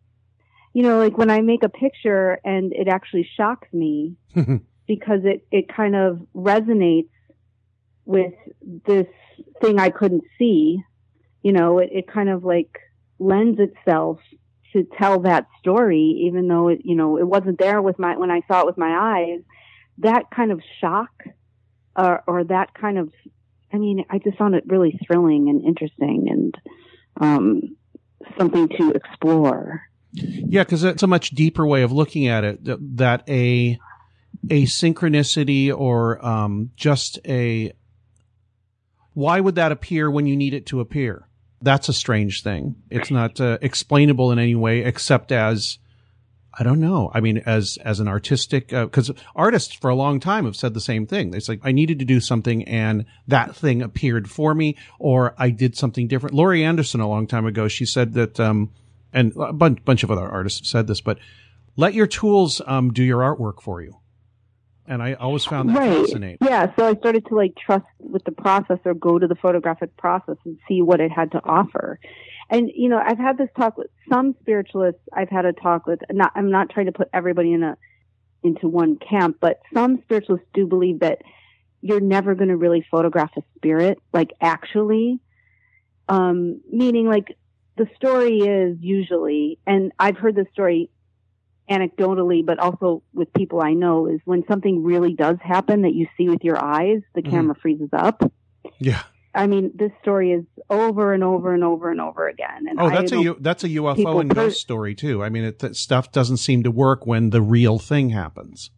you know, like when I make a picture and it actually shocks me because it, it kind of resonates with this thing I couldn't see, you know, it, it kind of like lends itself to tell that story, even though it, you know, it wasn't there with my, when I saw it with my eyes, that kind of shock or, or that kind of, I mean, I just found it really thrilling and interesting and, um, something to explore. Yeah, because it's a much deeper way of looking at it. That a a synchronicity or um, just a why would that appear when you need it to appear? That's a strange thing. It's not uh, explainable in any way except as I don't know. I mean, as as an artistic, because uh, artists for a long time have said the same thing. It's like I needed to do something, and that thing appeared for me, or I did something different. Laurie Anderson, a long time ago, she said that, um, and a bunch bunch of other artists have said this, but let your tools um, do your artwork for you. And I always found that right. fascinating. Yeah, so I started to like trust with the process or go to the photographic process and see what it had to offer and you know i've had this talk with some spiritualists i've had a talk with not i'm not trying to put everybody in a into one camp but some spiritualists do believe that you're never going to really photograph a spirit like actually um meaning like the story is usually and i've heard this story anecdotally but also with people i know is when something really does happen that you see with your eyes the Mhm. camera freezes up Yeah. I mean, this story is over and over and over and over again. And Oh, that's a that's a UFO and per- ghost story too. I mean, it, that stuff doesn't seem to work when the real thing happens,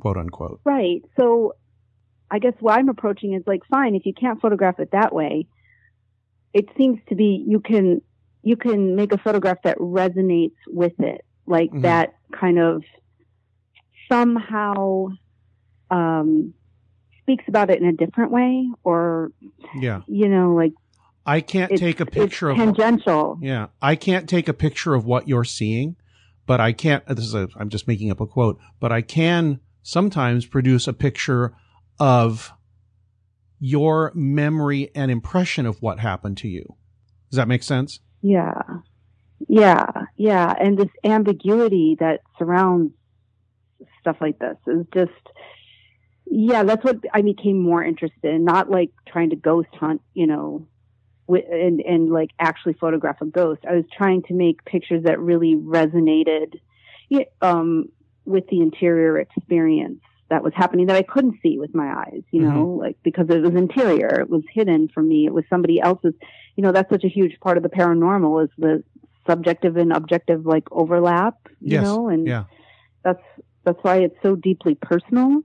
quote unquote. right. So, I guess what I'm approaching is like, fine, if you can't photograph it that way, it seems to be you can you can make a photograph that resonates with it, like Mhm. that kind of somehow um, speaks about it in a different way, or Yeah, you know, like I can't take a picture of tangential. Yeah, I can't take a picture of what you're seeing, but I can't. This is a. I'm just making up a quote, but I can sometimes produce a picture of your memory and impression of what happened to you. Does that make sense? Yeah. Yeah. Yeah. And this ambiguity that surrounds stuff like this is just, yeah, that's what I became more interested in. Not like trying to ghost hunt, you know, and, and like actually photograph a ghost. I was trying to make pictures that really resonated, um, with the interior experience that was happening that I couldn't see with my eyes, you know, like because it was interior, it was hidden from me, it was somebody else's, you know, that's such a huge part of the paranormal is the subjective and objective like overlap, you Yes. know, and Yeah. that's that's why it's so deeply personal.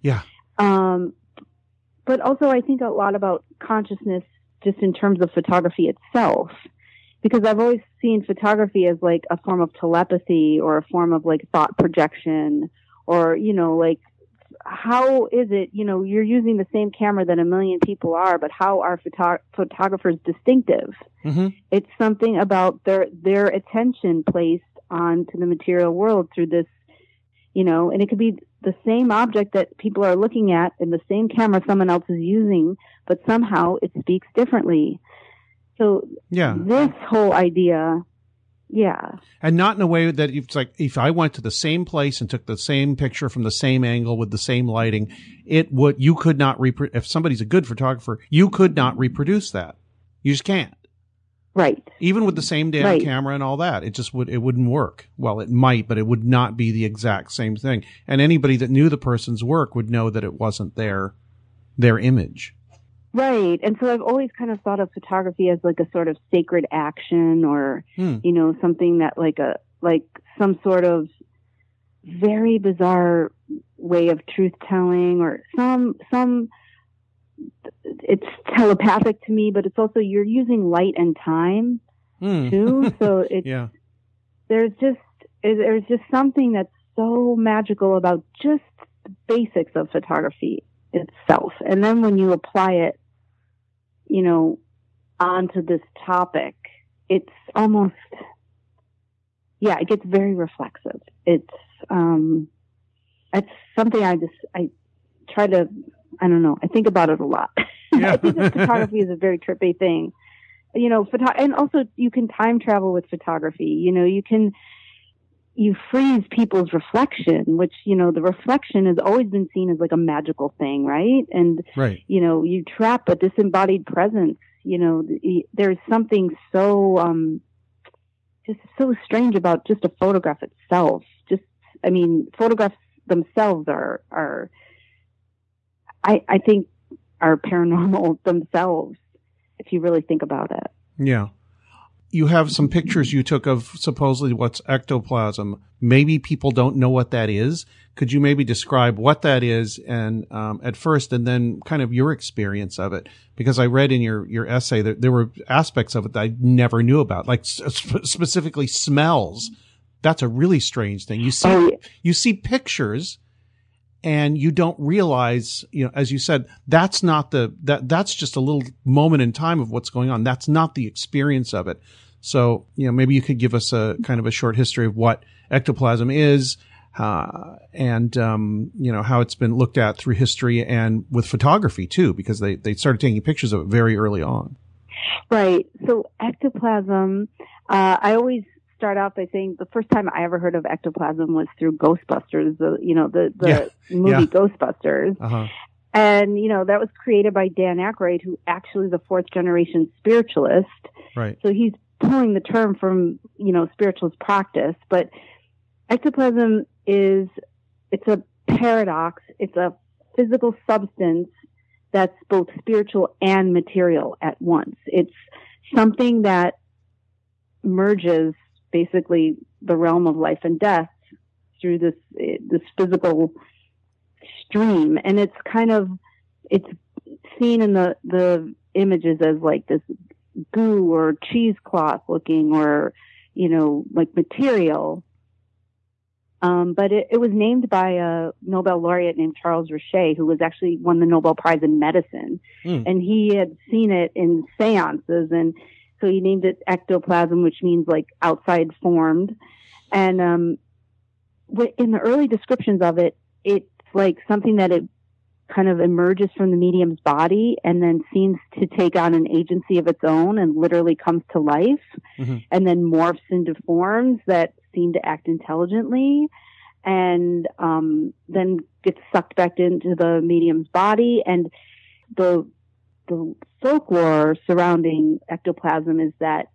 Yeah. Um, but also I think a lot about consciousness just in terms of photography itself. Because I've always seen photography as like a form of telepathy or a form of like thought projection or, you know, like how is it, you know, you're using the same camera that a million people are, but how are photo- photographers distinctive? hmm it's something about their their attention placed onto the material world through this you know and it could be the same object that people are looking at in the same camera someone else is using but somehow it speaks differently so Yeah. this whole idea yeah and not in a way that it's like if I went to the same place and took the same picture from the same angle with the same lighting, it would you could not repro- if somebody's a good photographer, you could not reproduce that. You just can't. right Even with the same damn Right. camera and all that, it just would it wouldn't work. Well, it might, but it would not be the exact same thing. And anybody that knew the person's work would know that it wasn't their their image. Right and so i've always kind of thought of photography as like a sort of sacred action or Hmm. you know something that like a like some sort of very bizarre way of truth telling or some some it's telepathic to me but it's also you're using light and time Hmm. too so it's yeah. there's just there's just something that's so magical about just the basics of photography itself and then when you apply it you know onto this topic it's almost yeah it gets very reflexive. It's um it's something i just i try to i don't know i think about it a lot. Yeah. i think that photography is a very trippy thing. You know photo- and also you can time travel with photography. You know you can you freeze people's reflection, which, you know, the reflection has always been seen as like a magical thing, right? And, Right. you know, you trap a disembodied presence. You know, there's something so, um, just so strange about just a photograph itself. Just, I mean, photographs themselves are, are, I, I think are paranormal themselves, if you really think about it. Yeah. You have some pictures you took of supposedly what's ectoplasm. Maybe people don't know what that is. Could you maybe describe what that is and um, at first, and then kind of your experience of it? Because I read in your your essay that there were aspects of it that I never knew about, like sp- specifically smells. That's a really strange thing. You see, Oh, yeah. you see pictures and you don't realize, you know, as you said, that's not the, that, that's just a little moment in time of what's going on. That's not the experience of it. So, you know, maybe you could give us a kind of a short history of what ectoplasm is, uh, and, um, you know, how it's been looked at through history and with photography too, because they, they started taking pictures of it very early on. Right. So ectoplasm, uh, I always start out by saying the first time I ever heard of ectoplasm was through Ghostbusters, the, you know, the, the Yeah. movie Yeah. Ghostbusters. Uh huh. And, you know, that was created by Dan Aykroyd, who actually is a fourth generation spiritualist. Right. So he's pulling the term from, you know, spiritualist practice. But ectoplasm is, it's a paradox. It's a physical substance that's both spiritual and material at once. It's something that merges basically the realm of life and death through this, this physical stream. And it's kind of, it's seen in the, the images as like this goo or cheesecloth looking or, you know, like material. Um, but it, it was named by a Nobel laureate named Charles Richet, who was actually won the Nobel Prize in medicine. Mm. And he had seen it in seances. And so he named it ectoplasm, which means like outside formed. And, um, in the early descriptions of it, it's like something that it kind of emerges from the medium's body and then seems to take on an agency of its own and literally comes to life Mhm. and then morphs into forms that seem to act intelligently and um, then gets sucked back into the medium's body and the the folklore surrounding ectoplasm is that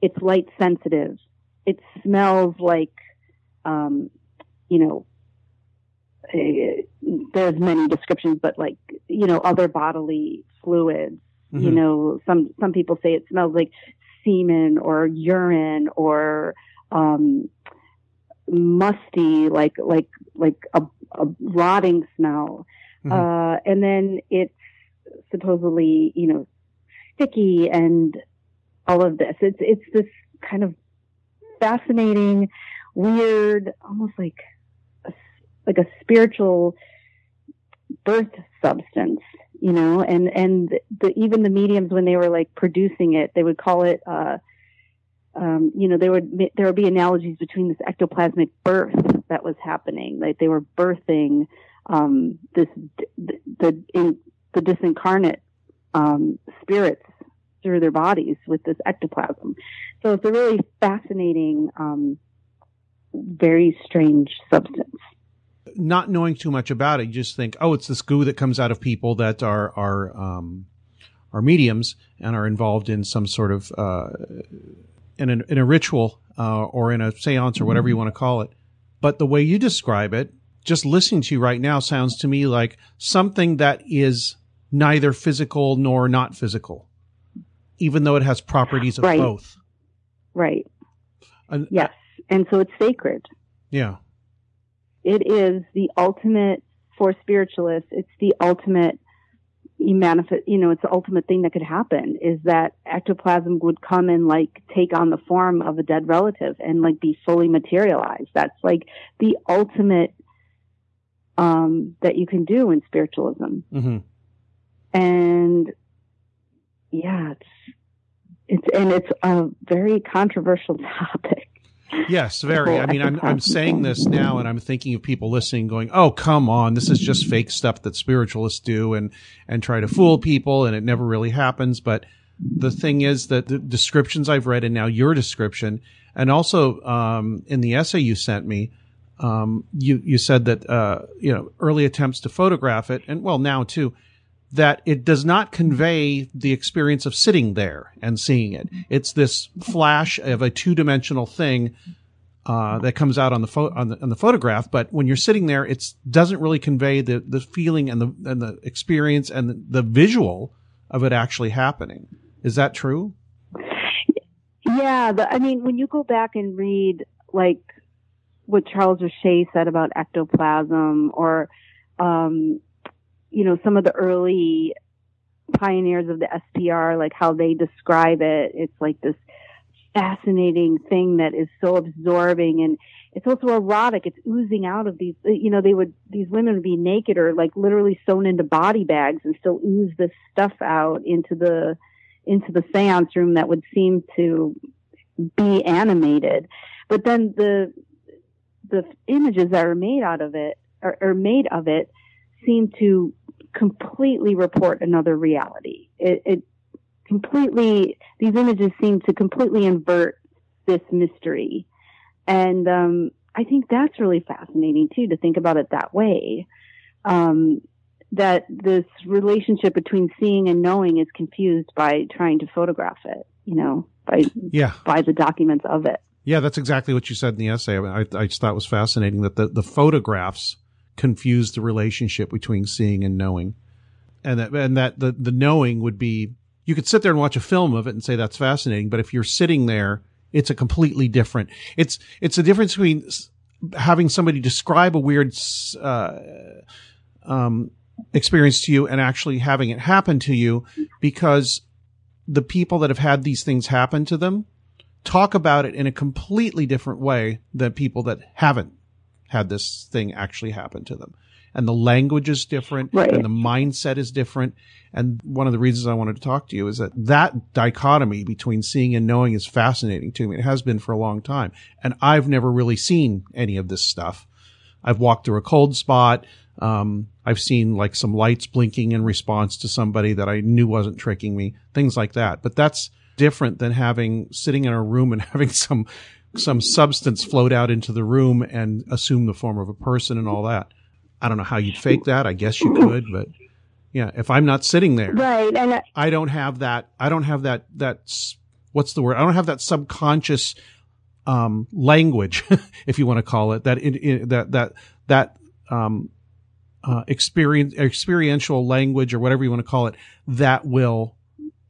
it's light sensitive it smells like um, you know eh, there's many descriptions, but like, you know, other bodily fluids, you Mhm. know, some, some people say it smells like semen or urine or, um, musty, like, like, like a, a rotting smell. Mhm. Uh, and then it's supposedly, you know, sticky and all of this. It's, it's this kind of fascinating, weird, almost like a, like a spiritual birth substance, you know, and, and the, even the mediums when they were like producing it, they would call it, uh, um, you know, there would, there would be analogies between this ectoplasmic birth that was happening. Like they were birthing, um, this, the, the, in, the disincarnate, um, spirits through their bodies with this ectoplasm. So it's a really fascinating, um, very strange substance. not knowing too much about it, you just think, oh, it's this goo that comes out of people that are are um, are mediums and are involved in some sort of uh, in a, in a ritual uh, or in a séance or whatever you want to call it. But the way you describe it, just listening to you right now, sounds to me like something that is neither physical nor not physical, even though it has properties of Right. both. Right. And- Yes. And so it's sacred. Yeah. It is the ultimate for spiritualists. It's the ultimate you manifest, you know, it's the ultimate thing that could happen is that ectoplasm would come and like take on the form of a dead relative and like be fully materialized. That's like the ultimate, um, that you can do in spiritualism. hmm and yeah, it's it's and it's a very controversial topic. Yes, very. I mean, I'm I'm saying this now, and I'm thinking of people listening, going, "Oh, come on, this is just fake stuff that spiritualists do, and and try to fool people, and it never really happens." But the thing is that the descriptions I've read, and now your description, And also, um, in the essay you sent me, um, you, you said that, uh, you know, early attempts to photograph it, and well, now too, that it does not convey the experience of sitting there and seeing it. It's this flash of a two dimensional thing uh, that comes out on the, on the on the photograph. But when you're sitting there, it doesn't really convey the the feeling and the and the experience and the, the visual of it actually happening. Is that true? Yeah, the, I mean, when you go back and read like what Charles Richet said about ectoplasm, or um, you know, some of the early pioneers of the SPR, like how they describe it, it's like this fascinating thing that is so absorbing and it's also erotic. It's oozing out of these, you know, they would, these women would be naked or like literally sewn into body bags and still ooze this stuff out into the, into the seance room that would seem to be animated. But then the, the images that are made out of it, are, or made of it, seem to completely report another reality. It, it completely, these images seem to completely invert this mystery. And, um, I think that's really fascinating too, to think about it that way. Um, that this relationship between seeing and knowing is confused by trying to photograph it, you know, by, yeah. by the documents of it. Yeah, that's exactly what you said in the essay. I, I just thought it was fascinating that the, the photographs confuse the relationship between seeing and knowing. And that, and that the, the knowing would be, you could sit there and watch a film of it and say that's fascinating, but if you're sitting there, it's a completely different, it's, it's a difference between having somebody describe a weird, uh, um, experience to you and actually having it happen to you because the people that have had these things happen to them talk about it in a completely different way than people that haven't had this thing actually happen to them. And the language is different right. and the mindset is different. And one of the reasons I wanted to talk to you is that that dichotomy between seeing and knowing is fascinating to me. It has been for a long time. And I've never really seen any of this stuff. I've walked through a cold spot. Um, I've seen like some lights blinking in response to somebody that I knew wasn't tricking me, things like that. But that's different than having sitting in a room and having some some substance float out into the room and assume the form of a person and all that. I don't know how you'd fake that. I guess you could, but yeah, if I'm not sitting there, right, and I, I don't have that. I don't have that. That what's the word? I don't have that subconscious um, language, if you want to call it that. That that that um, uh, experience experiential language or whatever you want to call it that will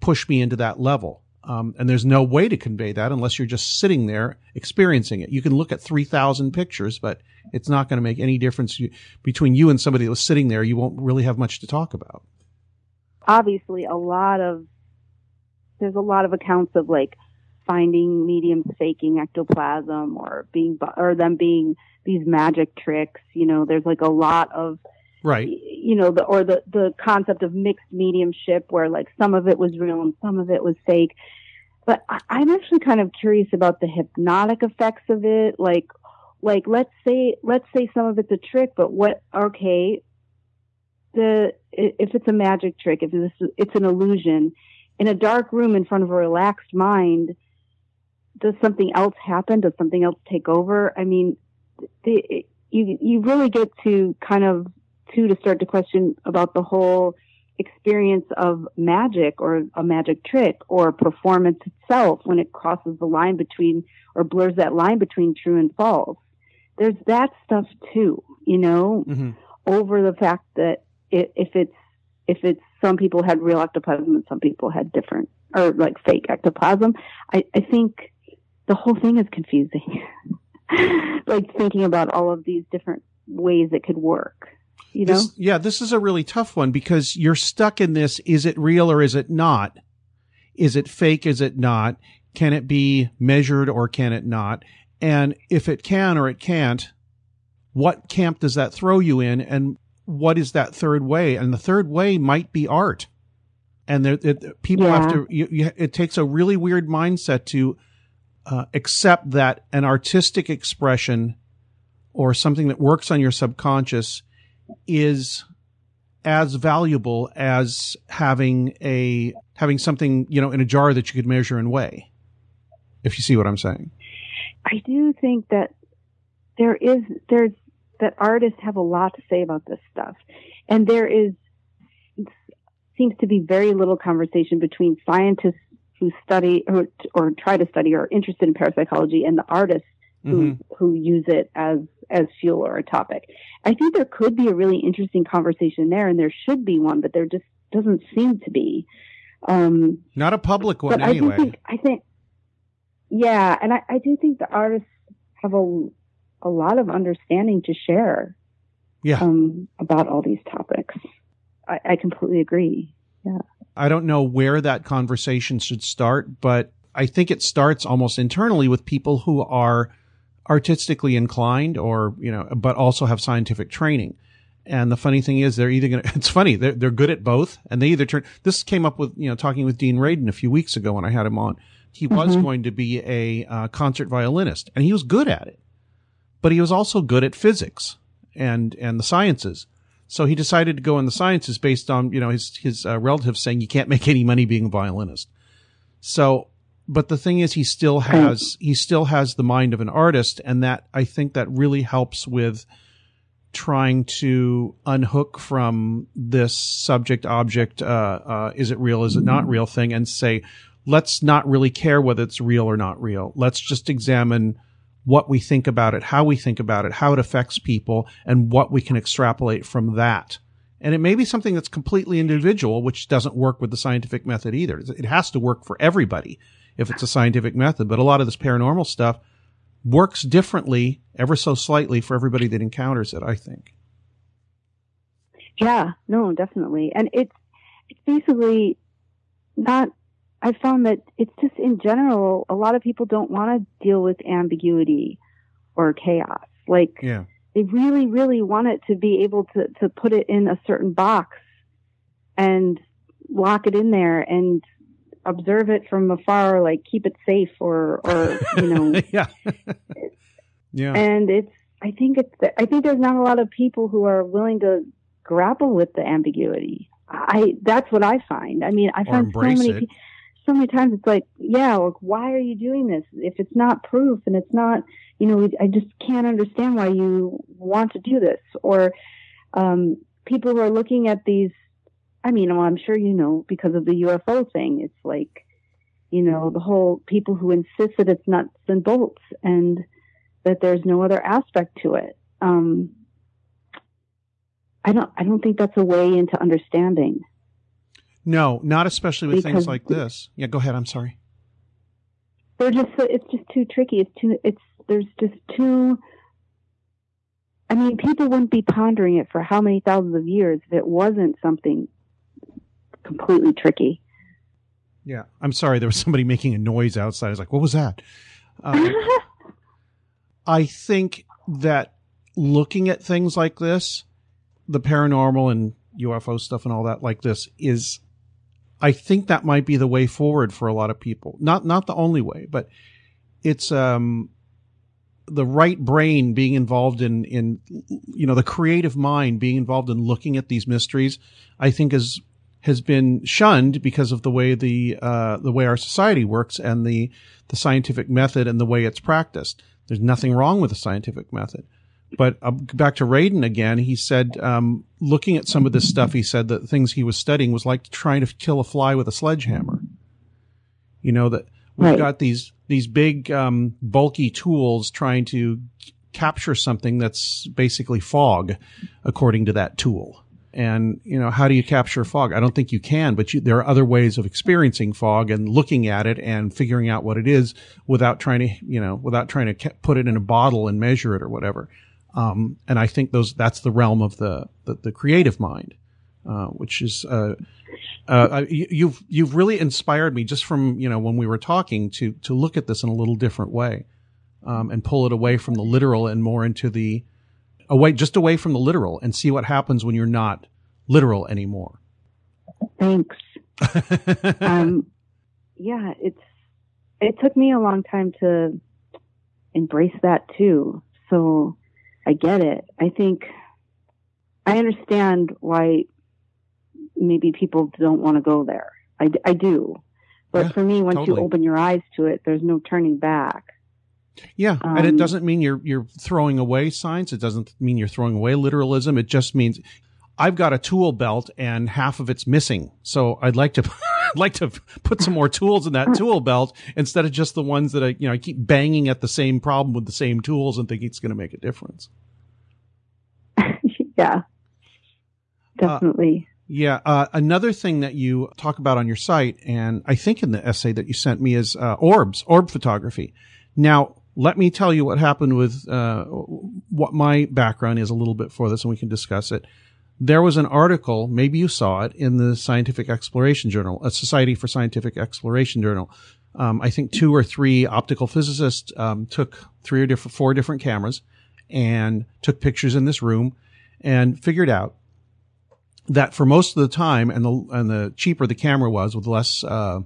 push me into that level. Um, and there's no way to convey that unless you're just sitting there experiencing it. You can look at 3,000 pictures, but it's not going to make any difference you, between you and somebody that was sitting there. You won't really have much to talk about. Obviously, a lot of, there's a lot of accounts of like finding mediums faking ectoplasm or being, or them being these magic tricks. You know, there's like a lot of, right. You know the or the the concept of mixed mediumship where like some of it was real and some of it was fake. But I, i'm actually kind of curious about the hypnotic effects of it. Like like let's say let's say some of it's a trick but what okay the if it's a magic trick if it's it's an illusion in a dark room in front of a relaxed mind does something else happen? Does something else take over? I mean the, you you really get to kind of too to start to question about the whole experience of magic or a magic trick or performance itself when it crosses the line between or blurs that line between true and false. There's that stuff too, you know, mm-hmm. over the fact that it, if it's if it's some people had real ectoplasm and some people had different or like fake ectoplasm, I, I think the whole thing is confusing. like thinking about all of these different ways it could work. You know? This, yeah, this is a really tough one because you're stuck in this. Is it real or is it not? Is it fake? Is it not? Can it be measured or can it not? And if it can or it can't, what camp does that throw you in? And what is that third way? And the third way might be art. And there, it, people yeah. have to, you, you, it takes a really weird mindset to uh, accept that an artistic expression or something that works on your subconscious is as valuable as having a having something you know in a jar that you could measure and weigh if you see what i'm saying. I do think that there is there's that artists have a lot to say about this stuff, and there is seems to be very little conversation between scientists who study or, or try to study or are interested in parapsychology and the artists who Mhm. who use it as as fuel or a topic. I think there could be a really interesting conversation there, and there should be one, but there just doesn't seem to be. Um, Not a public one anyway. I do think I think yeah, and I, I do think the artists have a a lot of understanding to share yeah. um, about all these topics. I, I completely agree. Yeah. I don't know where that conversation should start, but I think it starts almost internally with people who are artistically inclined or, you know, but also have scientific training. And the funny thing is they're either going to, it's funny, they're, they're good at both and they either turn, this came up with, you know, talking with Dean Radin a few weeks ago when I had him on. He was going to be a uh, concert violinist and he was good at it, but he was also good at physics and, and the sciences. So he decided to go in the sciences based on, you know, his, his uh, relatives saying you can't make any money being a violinist. So, but the thing is, he still has, he still has the mind of an artist. And that, I think that really helps with trying to unhook from this subject object, uh, uh, is it real? Is it not real thing? And say, let's not really care whether it's real or not real. Let's just examine what we think about it, how we think about it, how it affects people, and what we can extrapolate from that. And it may be something that's completely individual, which doesn't work with the scientific method either. It has to work for everybody if it's a scientific method. But a lot of this paranormal stuff works differently, ever so slightly, for everybody that encounters it, I think. Yeah, no, definitely. And it's it's basically not I found that it's just in general a lot of people don't want to deal with ambiguity or chaos. Like Yeah. they really, really want it to be able to, to put it in a certain box and lock it in there and observe it from afar, like keep it safe or, or, you know, yeah. yeah. and it's, I think it's, I think there's not a lot of people who are willing to grapple with the ambiguity. I, that's what I find. I mean, I find so many, it. so many times it's like, yeah, like, why are you doing this? If it's not proof and it's not, you know, I just can't understand why you want to do this. Or, um, people who are looking at these, I mean, well, I'm sure you know because of the UFO thing. It's like, you know, the whole people who insist that it's nuts and bolts and that there's no other aspect to it. Um, I don't, I don't think that's a way into understanding. no, not especially with things like this. Yeah, go ahead. I'm sorry. They're just. It's just too tricky. It's too, it's, there's just too, I mean, people wouldn't be pondering it for how many thousands of years if it wasn't something completely tricky. Yeah. I'm sorry. There was somebody making a noise outside. I was like, what was that? Um, I think that looking at things like this, the paranormal and UFO stuff and all that like this is, I think that might be the way forward for a lot of people. Not, not the only way, but it's, um, the right brain being involved in, in, you know, the creative mind being involved in looking at these mysteries, I think is, has been shunned because of the way the, uh, the way our society works and the, the scientific method and the way it's practiced. There's nothing wrong with the scientific method. But uh, back to Radin again, he said, um, looking at some of this stuff, he said that things he was studying was like trying to kill a fly with a sledgehammer. You know, that we've Right. got these, these big, um, bulky tools trying to capture something that's basically fog, according to that tool. And, you know, how do you capture fog? I don't think you can, but you, there are other ways of experiencing fog and looking at it and figuring out what it is without trying to, you know, without trying to put it in a bottle and measure it or whatever. Um, and I think those, that's the realm of the, the, the creative mind, uh, which is, uh, uh, you- you've, you've really inspired me just from, you know, when we were talking to, to look at this in a little different way, um, and pull it away from the literal and more into the, away, just away from the literal and see what happens when you're not literal anymore. Thanks. um, yeah, it's it took me a long time to embrace that too. So I get it. I think I understand why maybe people don't want to go there. I, I do. But Yeah, for me, once totally. you open your eyes to it, there's no turning back. Yeah, and it Um, doesn't mean you're you're throwing away science. It doesn't mean you're throwing away literalism. It just means I've got a tool belt and half of it's missing. So I'd like to I'd like to put some more tools in that tool belt instead of just the ones that I you know I keep banging at the same problem with the same tools and think it's going to make a difference. yeah, definitely. Yeah. Uh, another thing that you talk about on your site, and I think in the essay that you sent me, is uh, orbs, orb photography. Now, let me tell you what happened with uh, what my background is a little bit for this, and we can discuss it. There was an article, maybe you saw it, in the Scientific Exploration Journal, a Society for Scientific Exploration Journal. Um, I think two or three optical physicists um, took three or different, four different cameras and took pictures in this room and figured out that for most of the time, and the and the cheaper the camera was, with less uh,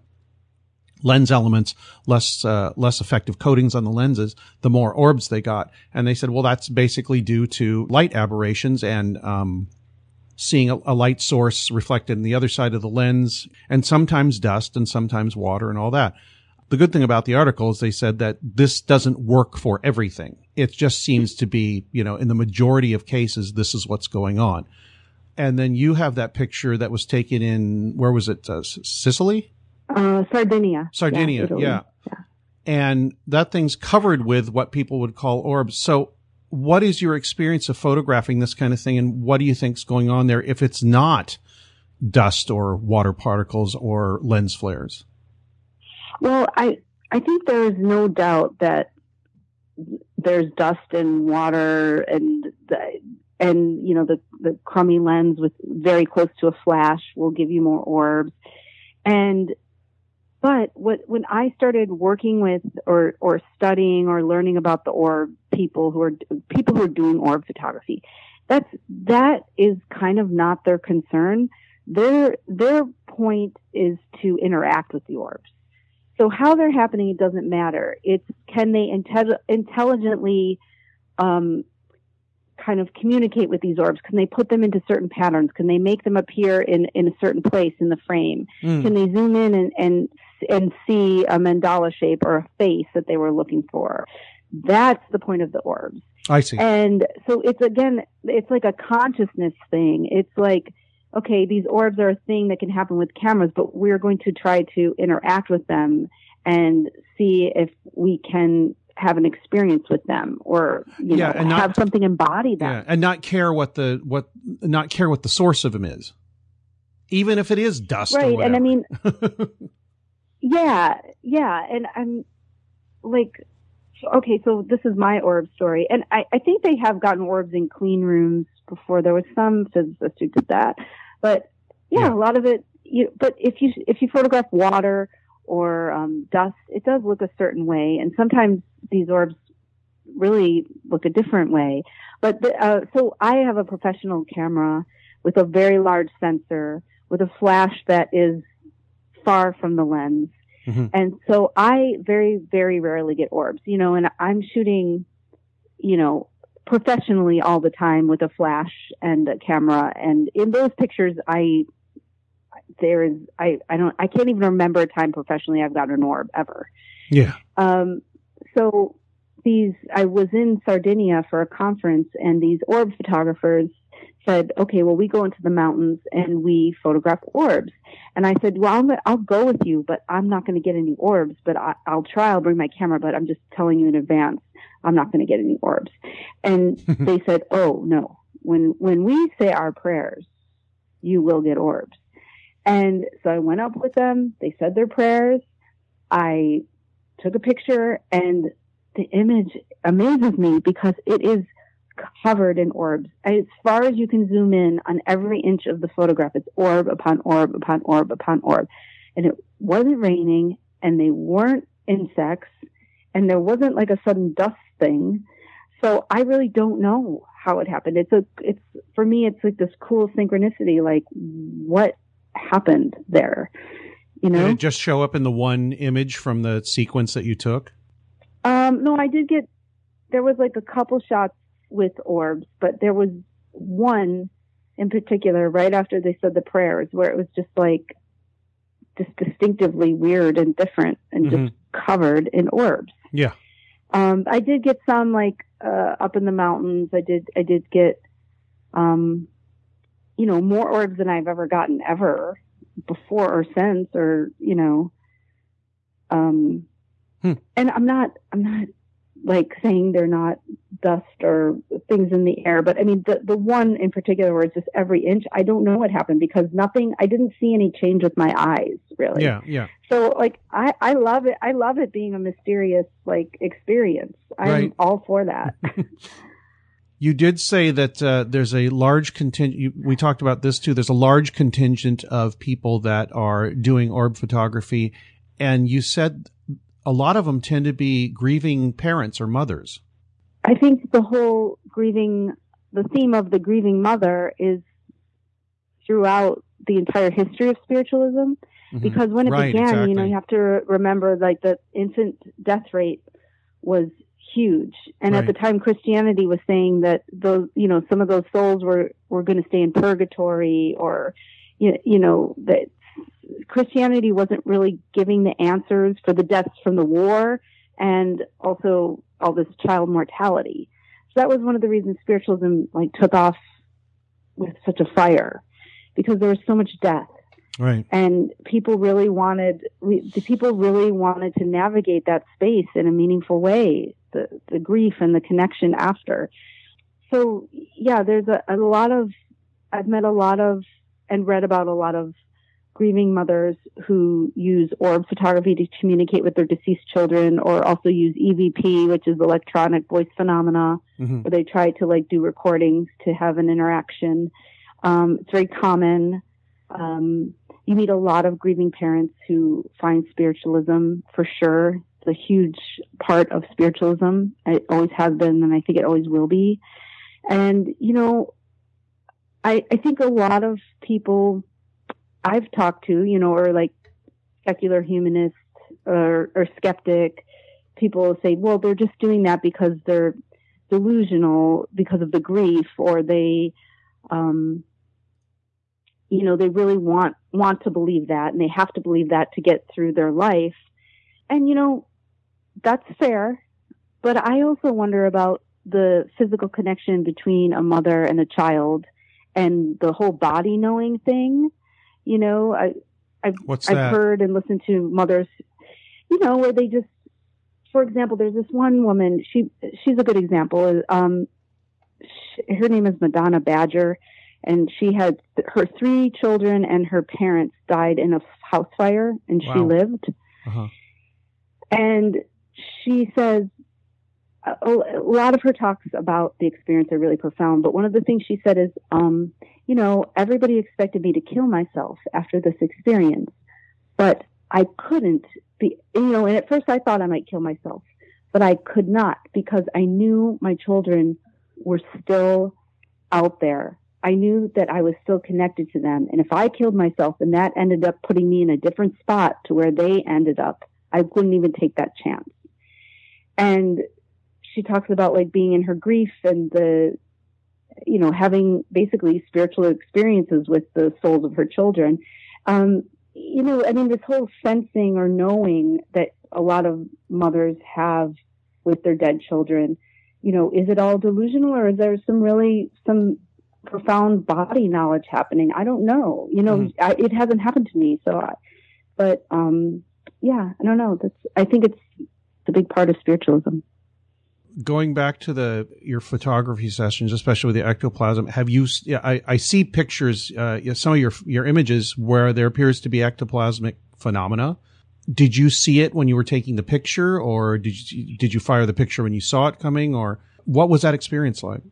lens elements, less uh, less effective coatings on the lenses, the more orbs they got. And they said, well, that's basically due to light aberrations and um, seeing a, a light source reflected in the other side of the lens, and sometimes dust, and sometimes water, and all that. The good thing about the article is they said that this doesn't work for everything. It just seems to be, you know, in the majority of cases, this is what's going on and then you have that picture that was taken in where was it uh, sicily Uh, Sardinia. sardinia Italy. yeah. and that thing's covered with what people would call orbs so what is your experience of photographing this kind of thing and what do you think's going on there if it's not dust or water particles or lens flares Well, I I think there is no doubt that there's dust and water and the, and you know the the crummy lens with very close to a flash will give you more orbs. And but what when I started working with or or studying or learning about the orb people who are people who are doing orb photography, that's that is kind of not their concern. Their their point is to interact with the orbs. So how they're happening, it doesn't matter. It's can they inte- intelligently um, kind of communicate with these orbs? Can they put them into certain patterns? Can they make them appear in, in a certain place in the frame? Mm. Can they zoom in and, and and see a mandala shape or a face that they were looking for? That's the point of the orbs. i see And so it's again, it's like a consciousness thing. It's like, okay, these orbs are a thing that can happen with cameras, but we're going to try to interact with them and see if we can have an experience with them or, you Yeah, know, and not- have something embody them. yeah and not care what the what not care what the source of them is even if it is dust or Right. And I mean, yeah, yeah. And I'm like, okay, so this is my orb story. And I, I think they have gotten orbs in clean rooms before. There was some physicist who did that. But yeah, Yeah. a lot of it, you, but if you, if you photograph water or um, dust, it does look a certain way. And sometimes these orbs really look a different way. But the, uh, so I have a professional camera with a very large sensor with a flash that is far from the lens. Mhm. And so I very, very rarely get orbs, you know, and I'm shooting, you know, professionally all the time with a flash and a camera. And in those pictures, I, there is, I, I don't, I can't even remember a time professionally I've got an orb ever. yeah Um, so these, I was in Sardinia for a conference and these orb photographers said, okay, well, we go into the mountains and we photograph orbs. And I said, well, I'm, I'll go with you, but I'm not going to get any orbs, but I, I'll try. I'll bring my camera, but I'm just telling you in advance, I'm not going to get any orbs. And they said, oh, no, when, when we say our prayers, you will get orbs. And so I went up with them. They said their prayers. I took a picture and the image amazes me because it is covered in orbs. As far as you can zoom in on every inch of the photograph, it's orb upon orb upon orb upon orb. And it wasn't raining and they weren't insects and there wasn't like a sudden dust thing. So I really don't know how it happened. It's a, it's, for me, it's like this cool synchronicity, like what happened there, you know? Did it just show up in the one image from the sequence that you took? Um, no, I did get, there was like a couple shots with orbs, but there was one in particular right after they said the prayers where it was just like, just distinctively weird and different and just covered in orbs. Yeah. Um, I did get some like uh, up in the mountains. I did I did get um, you know more orbs than I've ever gotten ever before or since or you know um Hmm. and I'm not I'm not like saying they're not dust or things in the air, but I mean the the one in particular where it's just every inch. I don't know what happened because nothing. I didn't see any change with my eyes really. Yeah, yeah. So like I I love it. I love it being a mysterious like experience. I'm Right. all for that. You did say that uh, there's a large contingent. We talked about this too. There's a large contingent of people that are doing orb photography, and you said a lot of them tend to be grieving parents or mothers. I think the whole grieving, the theme of the grieving mother is throughout the entire history of spiritualism. Mhm. Because when it Right, began, you know, you have to remember like the infant death rate was huge. And at the time, Christianity was saying that those, you know, some of those souls were, were going to stay in purgatory or, you, you know, that Christianity wasn't really giving the answers for the deaths from the war and also all this child mortality. So that was one of the reasons spiritualism like took off with such a fire because there was so much death Right. and people really wanted we, the people really wanted to navigate that space in a meaningful way the the grief and the connection after so yeah there's a, a lot of i've met a lot of and read about a lot of grieving mothers who use orb photography to communicate with their deceased children or also use evp which is electronic voice phenomena hmm where they try to like do recordings to have an interaction. Um, it's very common. Um, you meet a lot of grieving parents who find spiritualism for sure. It's a huge part of spiritualism. It always has been, and I think it always will be. And you know, I I think a lot of people I've talked to, you know, or like secular humanists or or skeptic. People say, well, they're just doing that because they're delusional because of the grief or they um you know they really want want to believe that and they have to believe that to get through their life. And you know that's fair. But i also wonder about the physical connection between a mother and a child and the whole body knowing thing you know i i've I've heard and listened to mothers, you know, where they just, for example, there's this one woman. She she's a good example. Um, sh her name is Madonna Badger, and she had her three children and her parents died in a house fire, and she lived. Uh-huh. And she says a, a lot of her talks about the experience are really profound. But one of the things she said is, um, you know, everybody expected me to kill myself after this experience, but I couldn't be, you know, and at first I thought I might kill myself, but I could not because I knew my children were still out there. I knew that I was still connected to them. And if I killed myself and that ended up putting me in a different spot to where they ended up, I wouldn't even take that chance. And she talks about like being in her grief and the, you know, having basically spiritual experiences with the souls of her children. Um, you know, I mean, this whole sensing or knowing that a lot of mothers have with their dead children, you know, is it all delusional or is there some really, some profound body knowledge happening? I don't know. You know, Mhm. I, it hasn't happened to me. So, I, but, um, yeah, I don't know. That's, I think it's a big part of spiritualism. Going back to the your photography sessions, especially with the ectoplasm, have you? Yeah, I, I see pictures, uh, some of your your images where there appears to be ectoplasmic phenomena. Did you see it when you were taking the picture, or did you did you fire the picture when you saw it coming, or what was that experience like?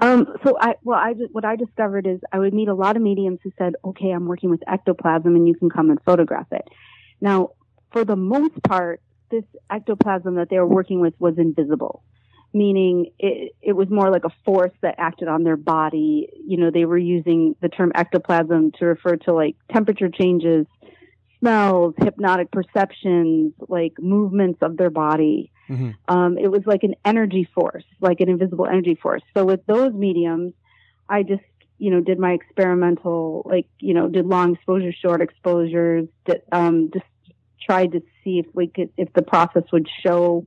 Um, so I, well, I, what I discovered is I would meet a lot of mediums who said, okay, I'm working with ectoplasm and you can come and photograph it. Now, for the most part, this ectoplasm that they were working with was invisible, meaning it, it was more like a force that acted on their body. You know, they were using the term ectoplasm to refer to like temperature changes, smells, hypnotic perceptions, like movements of their body hmm um, it was like an energy force, like an invisible energy force. So with those mediums, I just, you know, did my experimental, like, you know, did long exposure, short exposures, did, um, just tried to see if we could, if the process would show,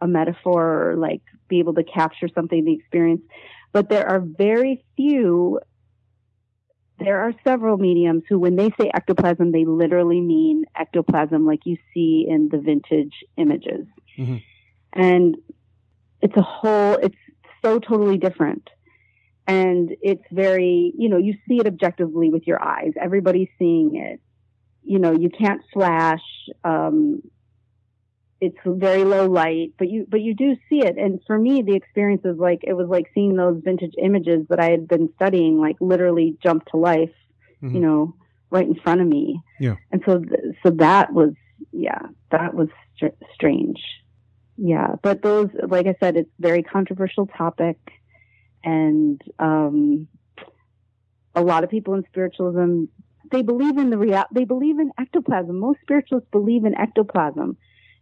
a metaphor or like be able to capture something, the experience. But there are very few, there are several mediums who, when they say ectoplasm, they literally mean ectoplasm like you see in the vintage images. Mm-hmm. And it's a whole, it's so totally different. And it's very, you know, you see it objectively with your eyes. Everybody's seeing it. You know, you can't flash. Um, it's very low light, but you but you do see it. And for me, the experience is like it was like seeing those vintage images that I had been studying, like literally jump to life, Mhm. you know, right in front of me. Yeah. And so th- so that was yeah, that was str- strange. Yeah, but those, like I said, it's a very controversial topic, and um, a lot of people in spiritualism they believe in the real they believe in ectoplasm. Most spiritualists believe in ectoplasm,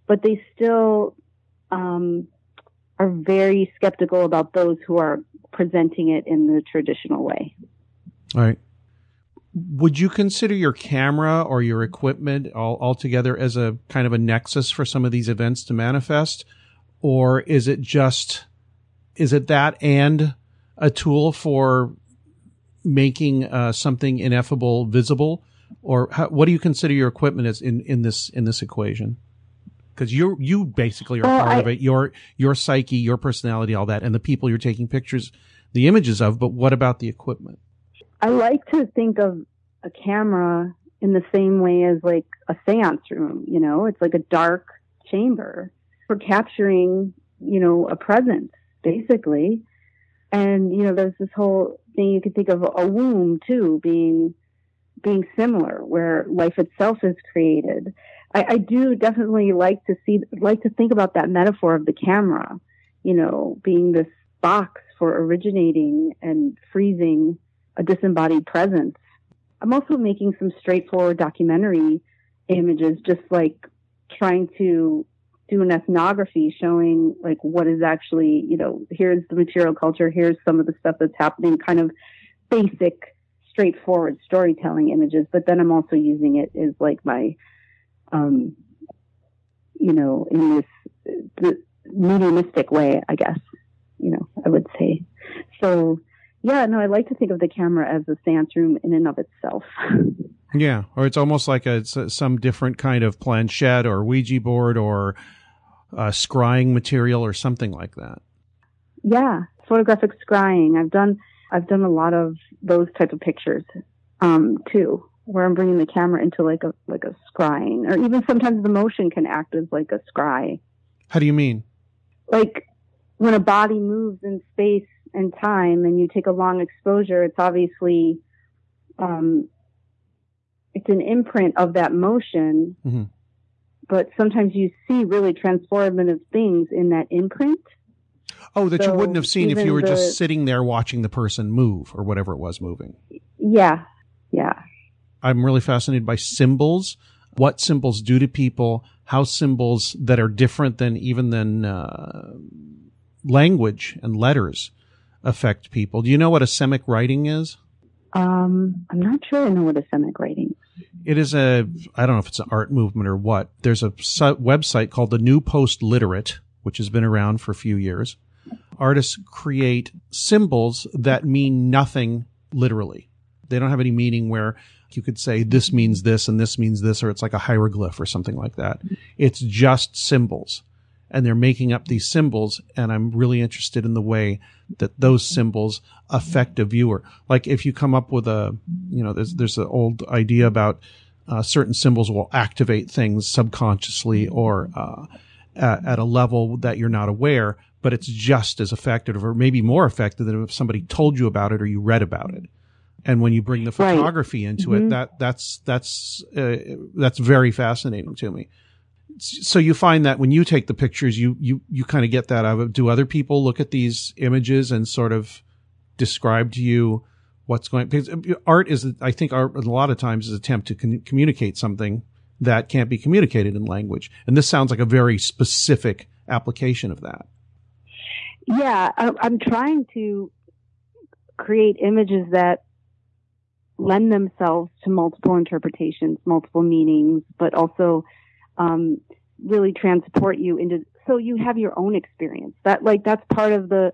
but they still um, are very skeptical about those who are presenting it in the traditional way. All right. Would you consider your camera or your equipment all altogether as a kind of a nexus for some of these events to manifest? Or is it just, is it that and a tool for making uh, something ineffable visible? Or how, what do you consider your equipment as in, in this, in this equation? Because you you basically are Well, part I- of it. Your your psyche, your personality, all that, and the people you're taking pictures, the images of. But what about the equipment? I like to think of a camera in the same way as like a seance room, you know, it's like a dark chamber for capturing, you know, a presence basically. And, you know, there's this whole thing you can think of a womb too being, being similar where life itself is created. I, I do definitely like to see, like to think about that metaphor of the camera, you know, being this box for originating and freezing a disembodied presence. I'm also making some straightforward documentary images, just like trying to do an ethnography showing like what is actually, you know, here's the material culture, here's some of the stuff that's happening, kind of basic, straightforward storytelling images. But then I'm also using it as like my, um, you know, in this the mediumistic way, I guess, you know, I would say. So, yeah, no, I like to think of the camera as a seance room in and of itself. Yeah, or it's almost like a- some different kind of planchette or Ouija board or uh, scrying material or something like that. yeah, photographic scrying. I've done I've done a lot of those type of pictures um, too, where I'm bringing the camera into like a like a scrying, or even sometimes the motion can act as like a scry. How do you mean? Like when a body moves in space and time, and you take a long exposure, it's obviously um, it's an imprint of that motion. Mhm. But sometimes you see really transformative things in that imprint. Oh, that you wouldn't have seen if you were the- just sitting there watching the person move or whatever it was moving. Yeah, yeah. I'm really fascinated by symbols, what symbols do to people, how symbols that are different than even than uh, language and letters affect people. Do you know what asemic writing is? Um, I'm not sure I know what asemic writing. It is a, I don't know if it's an art movement or what. There's a website called the New Post Literate, which has been around for a few years. Artists create symbols that mean nothing literally. They don't have any meaning where you could say this means this and this means this, or it's like a hieroglyph or something like that. It's just symbols. And they're making up these symbols, and I'm really interested in the way that those symbols affect a viewer. Like if you come up with a, you know, there's there's an old idea about uh, certain symbols will activate things subconsciously or uh, at, at a level that you're not aware, but it's just as effective or maybe more effective than if somebody told you about it or you read about it. And when you bring the Right. photography into it, Mhm. that that's that's uh, that's very fascinating to me. So you find that when you take the pictures, you you you kind of get that out of it. Do other people look at these images and sort of describe to you what's going? Because uh, art is, I think, art a lot of times is attempt to con- communicate something that can't be communicated in language, and this sounds like a very specific application of that. Yeah, I'm trying to create images that lend themselves to multiple interpretations, multiple meanings, but also um, really transport you into so you have your own experience. That like that's part of the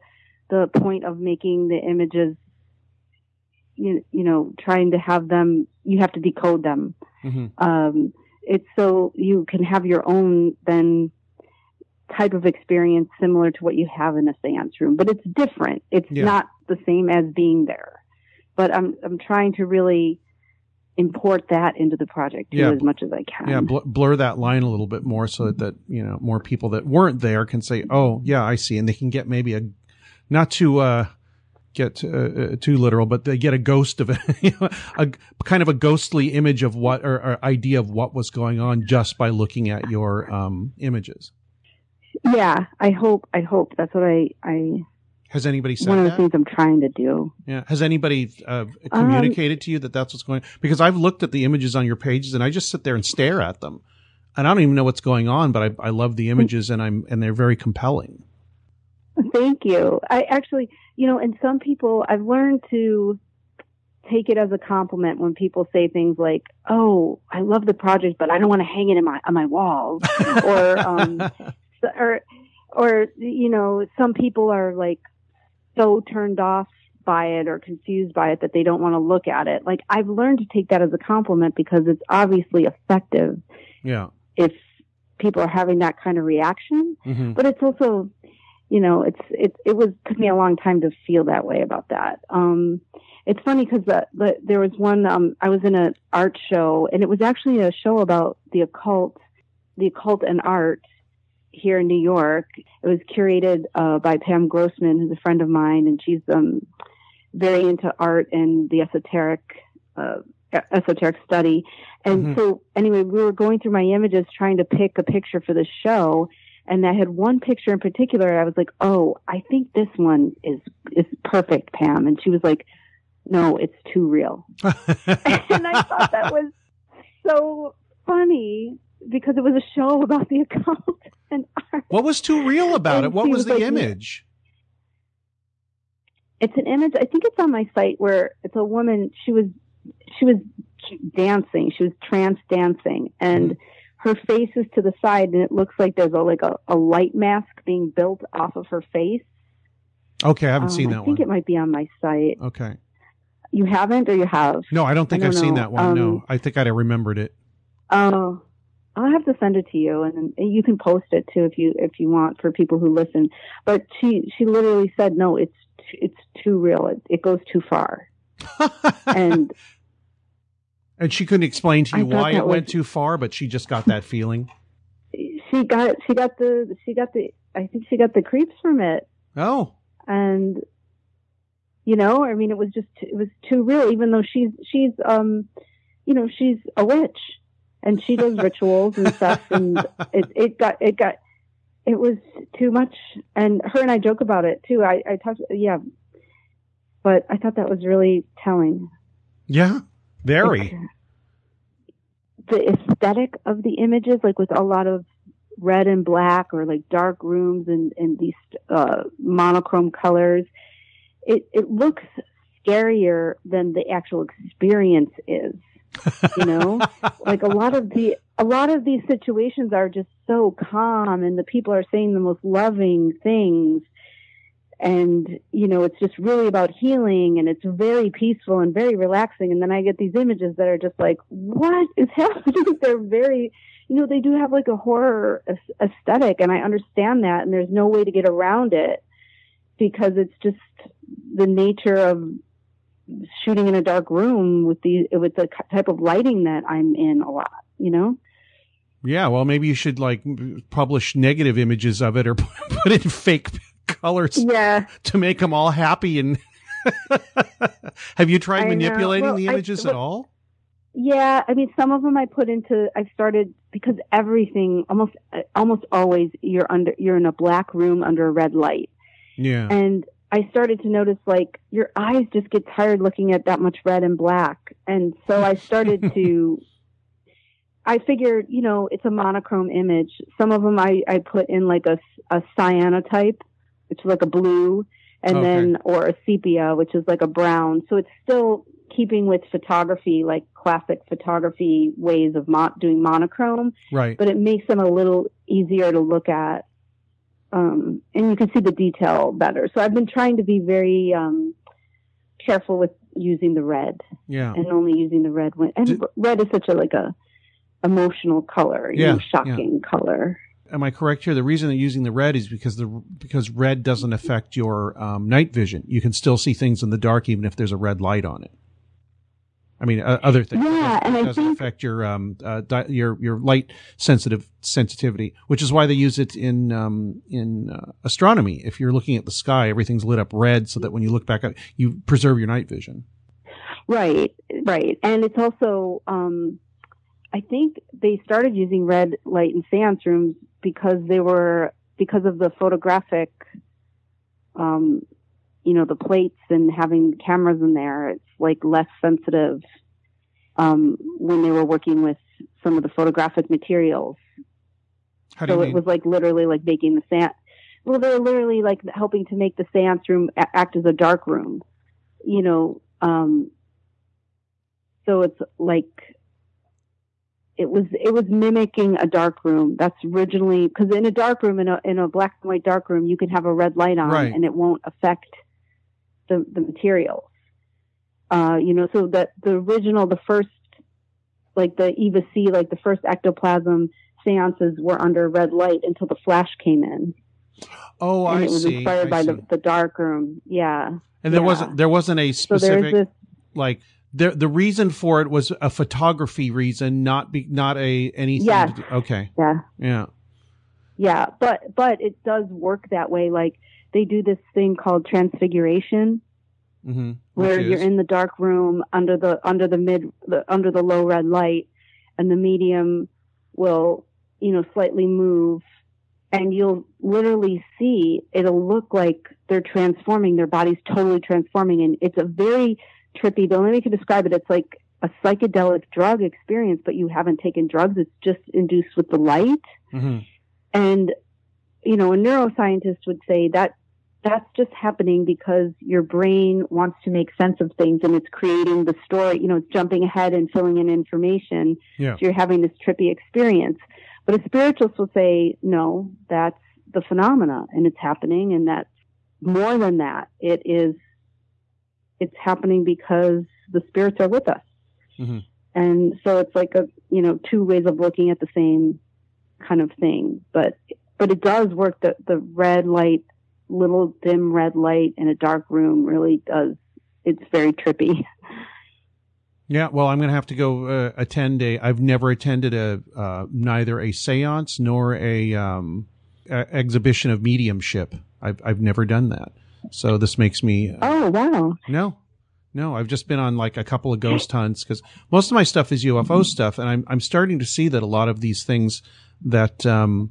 the point of making the images. You you know, trying to have them. You have to decode them. hmm Um, it's so you can have your own then type of experience similar to what you have in a seance room, but it's different. It's Yeah. not the same as being there. But I'm I'm trying to really import that into the project Yeah. as much as I can. Yeah, bl- blur that line a little bit more so that, that you know more people that weren't there can say, "Oh, yeah, I see," and they can get maybe a not to uh, get uh, uh, too literal, but they get a ghost of it, you know, a kind of a ghostly image of what or, or idea of what was going on just by looking at your um, images. Yeah, I hope I hope that's what I I Has anybody said that one of the that? things I'm trying to do. Yeah. Has anybody uh, Um, communicated to you that that's what's going? on? Because I've looked at the images on your pages and I just sit there and stare at them, and I don't even know what's going on, but I, I love the images and I'm and they're very compelling. Thank you. I actually, you know, and some people, I've learned to take it as a compliment when people say things like, "Oh, I love the project, but I don't want to hang it in my on my walls," or, um, or, or you know, some people are like so turned off by it or confused by it that they don't want to look at it. Like I've learned to take that as a compliment because it's obviously effective yeah. if people are having that kind of reaction hmm but it's also you know it's it it was took me a long time to feel that way about that um it's funny because the, the there was one um i was in an art show and it was actually a show about the occult the occult and art here in new york it was curated uh by pam grossman who's a friend of mine and she's um very into art and the esoteric uh esoteric study and Mhm. so anyway we were going through my images trying to pick a picture for the show and I had one picture in particular. I was like, "Oh, I think this one is is perfect, Pam." And she was like, "No, it's too real." and I thought that was so funny because it was a show about the occult and art. what was too real about And it? What was was the like, image? It's an image. I think it's on my site where it's a woman. She was she was dancing. She was trance dancing, and her face is to the side, and it looks like there's a like a, a light mask being built off of her face. Okay, I haven't Um, seen that one. I think one. it might be on my site. Okay. You haven't, or you have? No, I don't think I I've don't seen that one. no, Um, I think I'd have remembered it. Oh, I'll have to send it to you, and you can post it too if you if you want for people who listen. But she she literally said, "No, it's it's too real. It, it goes too far." And and she couldn't explain to you why it went too far, but she just got that feeling. she got she got the she got the I think she got the creeps from it, Oh, and you know, I mean, it was just it was too real. Even though she's she's um, you know, she's a witch, and she does rituals and stuff, and it it got it got it was too much. And her and I joke about it too. I I talked yeah, but I thought that was really telling. yeah, very. the aesthetic of the images, like with a lot of red and black or like dark rooms and, and these uh, monochrome colors, it, it looks scarier than the actual experience is. You know, like a lot of the a lot of these situations are just so calm, and the people are saying the most loving things, and you know it's just really about healing, and it's very peaceful and very relaxing. And then I get these images that are just like, what is happening? They're very, you know, they do have like a horror aesthetic, and I understand that, and there's no way to get around it because it's just the nature of shooting in a dark room with the with the type of lighting that I'm in a lot, you know. Yeah, well, maybe you should like publish negative images of it or put in fake colors Yeah, to make them all happy. And have you tried I manipulating Well, the I- images at all? yeah. I mean, some of them I put into. I've started because everything almost almost always you're under you're in a black room under a red light, Yeah. and I started to notice like your eyes just get tired looking at that much red and black, and so I started to. I figured, you know, it's a monochrome image. Some of them I, I put in like a, a cyanotype, which is like a blue, and Okay. then, or a sepia, which is like a brown. So it's still keeping with photography, like classic photography ways of mo- doing monochrome, right. but it makes them a little easier to look at. Um, and you can see the detail better. So I've been trying to be very um, careful with using the red Yeah. and only using the red when and Did- red is such a like a emotional color, you Yeah, know, shocking color. Am I correct here? The reason they're using the red is because the because red doesn't affect your um, night vision. You can still see things in the dark even if there's a red light on it. I mean, uh, other things. Yeah, it and I doesn't think- affect your um uh, di- your your light sensitive sensitivity, which is why they use it in um in uh, astronomy. If you're looking at the sky, everything's lit up red, so that when you look back up, you preserve your night vision. Right, right. And it's also, um, I think they started using red light in seance rooms because they were, because of the photographic, um, you know, the plates and having cameras in there. It's like less sensitive, um, when they were working with some of the photographic materials. How do So you it mean? was like literally like making the seance. Well, they're literally like helping to make the seance room act as a dark room, you know. Um, so it's like it was it was mimicking a dark room. That's originally because in a dark room in a in a black and white dark room you can have a red light on Right. and it won't affect the the materials. Uh, you know, so that the original the first like the Eva C, like the first ectoplasm seances were under red light until the flash came in. oh, and I it was see. inspired I by see. the, the dark room. Yeah. and there yeah. wasn't there wasn't a specific there's this like the the reason for it was a photography reason, not be not a anything. Yes. to do- okay. yeah. Yeah. Yeah. But but it does work that way. Like they do this thing called transfiguration Mm-hmm. where you're in the dark room under the under the mid the, under the low red light and the medium will you know slightly move and you'll literally see it'll look like they're transforming their body's totally transforming and it's a very trippy the only way you can describe it it's like a psychedelic drug experience but you haven't taken drugs it's just induced with the light. Hmm and, you know, a neuroscientist would say that that's just happening because your brain wants to make sense of things and it's creating the story, you know, it's jumping ahead and filling in information. Yeah. So you're having this trippy experience. But a spiritualist will say, no, that's the phenomena and it's happening and that's more than that. It is, it's happening because the spirits are with us. Mhm. And so it's like a, you know, two ways of looking at the same kind of thing. But, but it does work. The, the red light, little dim red light in a dark room really does. It's very trippy. Yeah. Well, I'm going to have to go uh, attend a. I've never attended a uh, neither a séance nor a, um, a exhibition of mediumship. I've I've never done that. So this makes me uh, Oh, wow. No, no. I've just been on like a couple of ghost hunts because most of my stuff is UFO stuff, and I'm I'm starting to see that a lot of these things that um,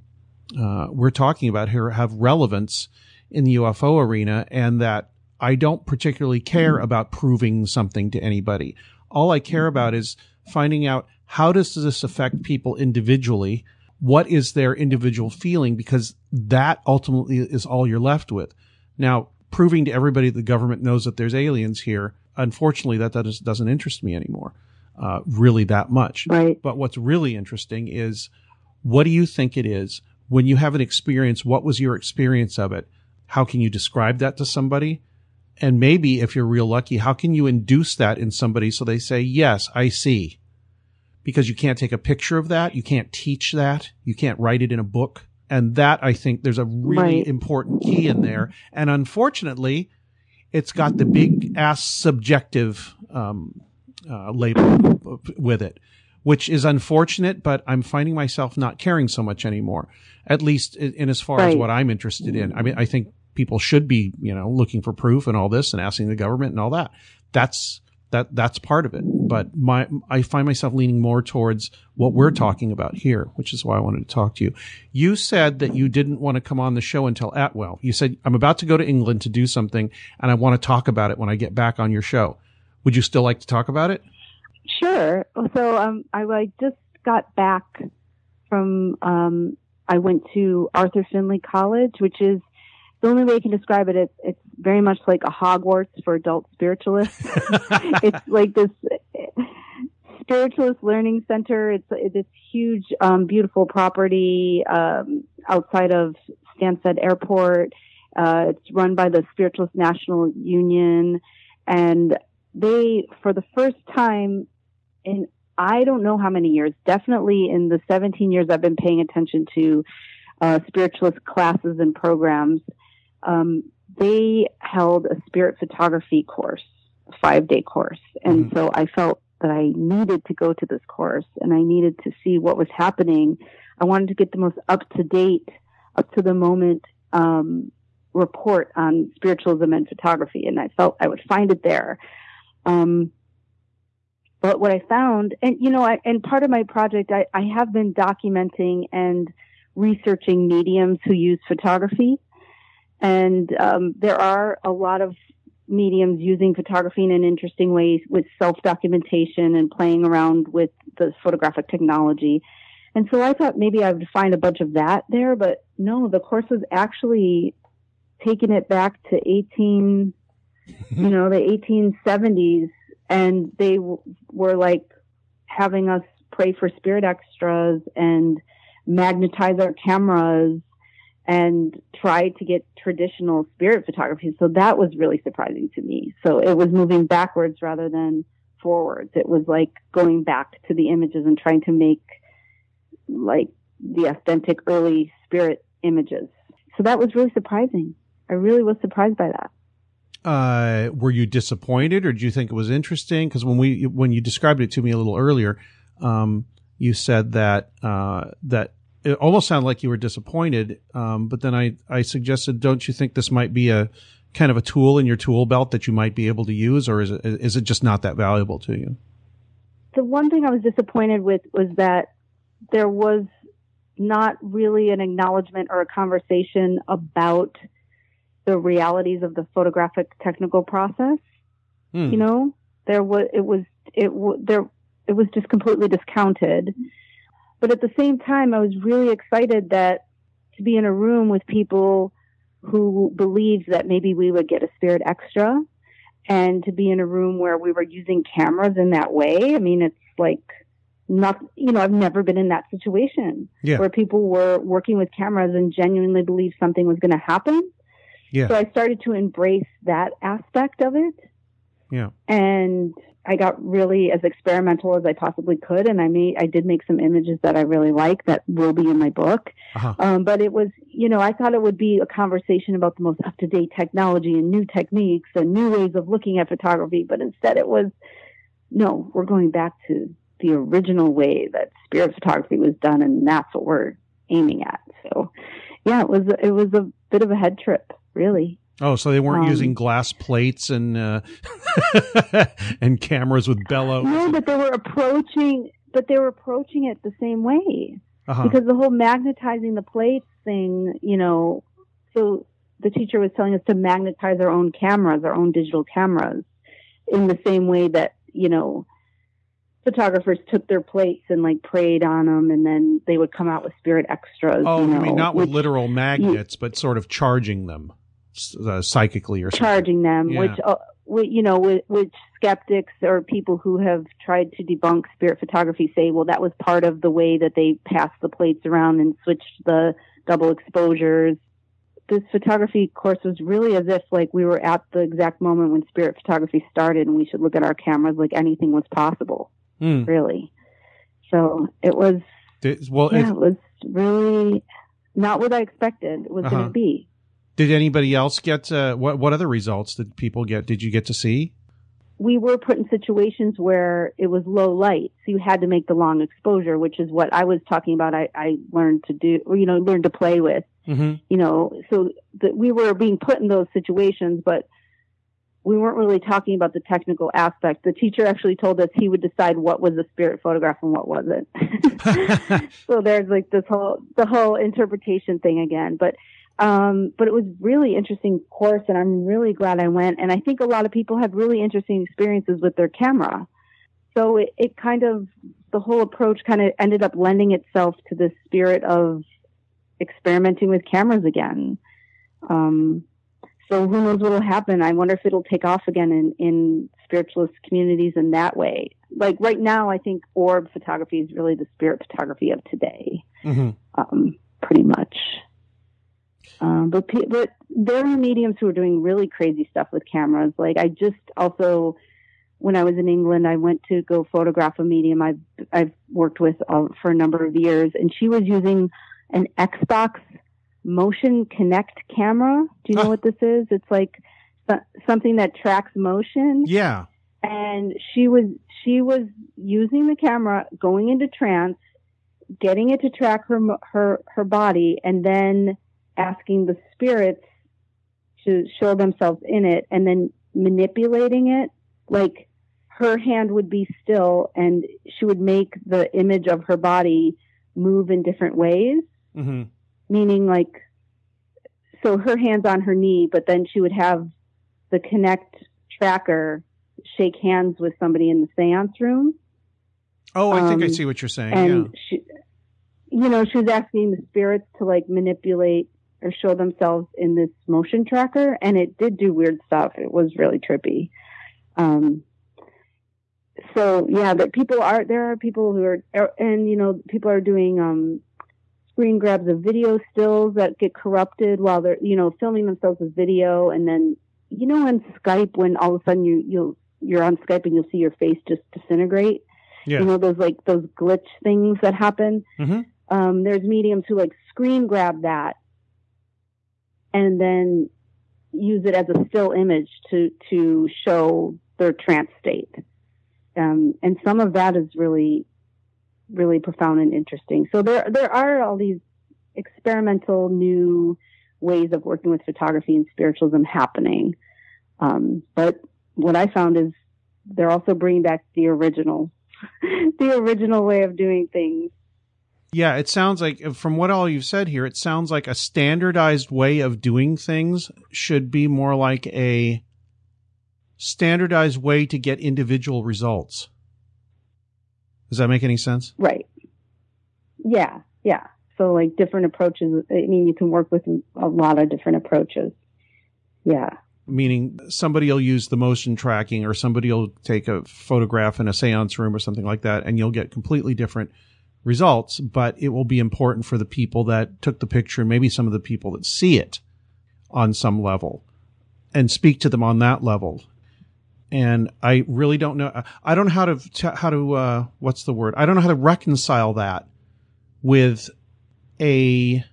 uh, we're talking about here have relevance in the UFO arena, and that I don't particularly care about proving something to anybody. All I care about is finding out how does this affect people individually. What is their individual feeling? Because that ultimately is all you're left with. Now, proving to everybody the government knows that there's aliens here, unfortunately, that, that doesn't interest me anymore, uh, really that much. Right. But what's really interesting is what do you think it is when you have an experience? What was your experience of it? How can you describe that to somebody? And maybe if you're real lucky, how can you induce that in somebody so they say, yes, I see? Because you can't take a picture of that. You can't teach that. You can't write it in a book. And that I think there's a really Right. important key in there. And unfortunately, it's got the big ass subjective um, uh, label with it, which is unfortunate. But I'm finding myself not caring so much anymore, at least in, in as far as what I'm interested in. I mean, I think people should be, you know, looking for proof and all this and asking the government and all that. That's that that's part of it. But my I find myself leaning more towards what we're talking about here, which is why I wanted to talk to you. You said that you didn't want to come on the show until Atwell. You said I'm about to go to England to do something and I want to talk about it when I get back on your show. Would you still like to talk about it? Sure. So um, I, I just got back from. Um, I went to Arthur Findlay College, which is the only way I can describe it. It's it's very much like a Hogwarts for adult spiritualists. it's like this spiritualist learning center. It's it's this huge, um, beautiful property um, outside of Stansted Airport. Uh, it's run by the Spiritualist National Union, and they, for the first time in I don't know how many years, definitely in the 17 years I've been paying attention to uh, spiritualist classes and programs, um, they held a spirit photography course, a five day course. And mm-hmm. so I felt that I needed to go to this course and I needed to see what was happening. I wanted to get the most up to date, up to the moment um, report on spiritualism and photography, and I felt I would find it there. Um, but what I found, and you know, I, and part of my project, I, I have been documenting and researching mediums who use photography. And um, there are a lot of mediums using photography in an interesting ways with self documentation and playing around with the photographic technology. And so I thought maybe I would find a bunch of that there, but no, the course was actually taking it back to 18, you know, the 1870s. And they w- were like having us pray for spirit extras and magnetize our cameras and tried to get traditional spirit photography. So that was really surprising to me. So it was moving backwards rather than forwards. It was like going back to the images and trying to make like the authentic early spirit images. So that was really surprising. I really was surprised by that. Uh, were you disappointed or did you think it was interesting? Cause when we, when you described it to me a little earlier, um, you said that uh, that it almost sounded like you were disappointed. Um, but then I I suggested, don't you think this might be a kind of a tool in your tool belt that you might be able to use, or is it is it just not that valuable to you? The one thing I was disappointed with was that there was not really an acknowledgement or a conversation about the realities of the photographic technical process. Hmm. You know, there was it was it there it was just completely discounted. But at the same time, I was really excited that to be in a room with people who believed that maybe we would get a spirit extra and to be in a room where we were using cameras in that way. I mean, it's like not, you know, I've never been in that situation yeah. where people were working with cameras and genuinely believed something was going to happen. Yeah. So I started to embrace that aspect of it. Yeah. And I got really as experimental as I possibly could, and I made I did make some images that I really like that will be in my book. Uh-huh. Um, but it was, you know, I thought it would be a conversation about the most up to date technology and new techniques and new ways of looking at photography. But instead, it was, no, we're going back to the original way that spirit photography was done, and that's what we're aiming at. So, yeah, it was it was a bit of a head trip, really. Oh, so they weren't um, using glass plates and uh, and cameras with bellows. No, but they were approaching, but they were approaching it the same way uh-huh. because the whole magnetizing the plates thing, you know. So the teacher was telling us to magnetize our own cameras, our own digital cameras, in the same way that you know photographers took their plates and like prayed on them and then they would come out with spirit extras. Oh, you know, I mean not with which, literal magnets, you, but sort of charging them uh, psychically or something. charging them, yeah. which uh, you know, which skeptics or people who have tried to debunk spirit photography say, well, that was part of the way that they passed the plates around and switched the double exposures. This photography course was really as if like we were at the exact moment when spirit photography started and we should look at our cameras like anything was possible. Mm. Really. So it was, well, yeah, it was really not what I expected it was uh-huh. going to be. Did anybody else get uh, what? What other results did people get? Did you get to see? We were put in situations where it was low light, so you had to make the long exposure, which is what I was talking about. I, I learned to do, or, you know, learned to play with. Mm-hmm. You know, so that we were being put in those situations, but we weren't really talking about the technical aspect. The teacher actually told us he would decide what was a spirit photograph and what wasn't. so there's like this whole the whole interpretation thing again. But um, but it was really interesting course and I'm really glad I went. And I think a lot of people have really interesting experiences with their camera. So it, it kind of, the whole approach kind of ended up lending itself to the spirit of experimenting with cameras again. Um, so who knows what will happen? I wonder if it'll take off again in, in spiritualist communities in that way. Like right now, I think orb photography is really the spirit photography of today. Mm-hmm. Um, pretty much. Um, but pe- but there are mediums who are doing really crazy stuff with cameras. Like I just also, when I was in England, I went to go photograph a medium I've I've worked with uh, for a number of years, and she was using an Xbox Motion Kinect camera. Do you know what this is? It's like so- something that tracks motion Yeah. and she was she was using the camera going into trance getting it to track her her her body and then asking the spirits to show themselves in it and then manipulating it like her hand would be still and she would make the image of her body move in different ways hmm meaning like so her hands on her knee but then she would have the Kinect tracker shake hands with somebody in the seance room Oh, I think I Um, see what you're saying. and yeah. she you know she was asking the spirits to like manipulate or show themselves in this motion tracker and it did do weird stuff. It was really trippy. Um so yeah that people are there are people who are are- and you know people are doing um screen grabs of video stills that get corrupted while they're you know filming themselves with video. And then you know on skype when all of a sudden you you'll you're on skype and you'll see your face just disintegrate. Yeah. you know those like those glitch things that happen? Mhm. um there's mediums who like screen grab that and then use it as a still image to to show their trance state. Um and some of that is really really profound and interesting. So there there are all these experimental new ways of working with photography and spiritualism happening. Um but what i found is they're also bringing back the original the original way of doing things. Yeah, it sounds like from what all you've said here, it sounds like a standardized way of doing things should be more like a standardized way to get individual results. Does that make any sense? Right. Yeah. Yeah. So like different approaches. I mean, you can work with a lot of different approaches. Yeah. Meaning somebody will use the motion tracking or somebody will take a photograph in a seance room or something like that and you'll get completely different results, but it will be important for the people that took the picture and maybe some of the people that see it on some level and speak to them on that level. And I really don't know. I don't know how to, how to, uh, what's the word? I don't know how to reconcile that with a,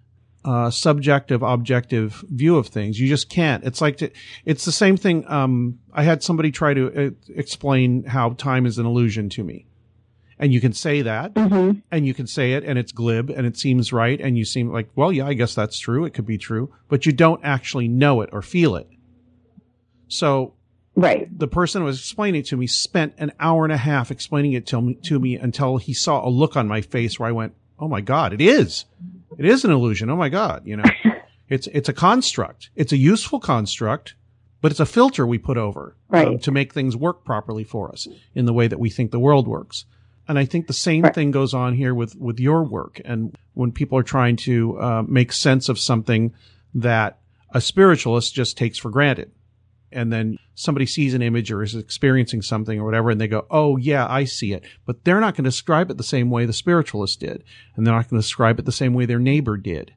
uh, subjective, objective view of things. You just can't. It's like, to, it's the same thing. Um, I had somebody try to uh, explain how time is an illusion to me. And you can say that Mm-hmm. and you can say it and it's glib and it seems right. And you seem like, well, yeah, I guess that's true. It could be true, but you don't actually know it or feel it. So Right. the person who was explaining it to me spent an hour and a half explaining it to me, to me until he saw a look on my face where I went, Oh my God, it is. It is an illusion. Oh my God. You know, it's, it's a construct. It's a useful construct, but it's a filter we put over um, to make things work properly for us in the way that we think the world works. And I think the same Right. thing goes on here with, with your work. And when people are trying to uh, make sense of something that a spiritualist just takes for granted and then somebody sees an image or is experiencing something or whatever and they go, Oh yeah, I see it. But they're not going to describe it the same way the spiritualist did. And they're not going to describe it the same way their neighbor did.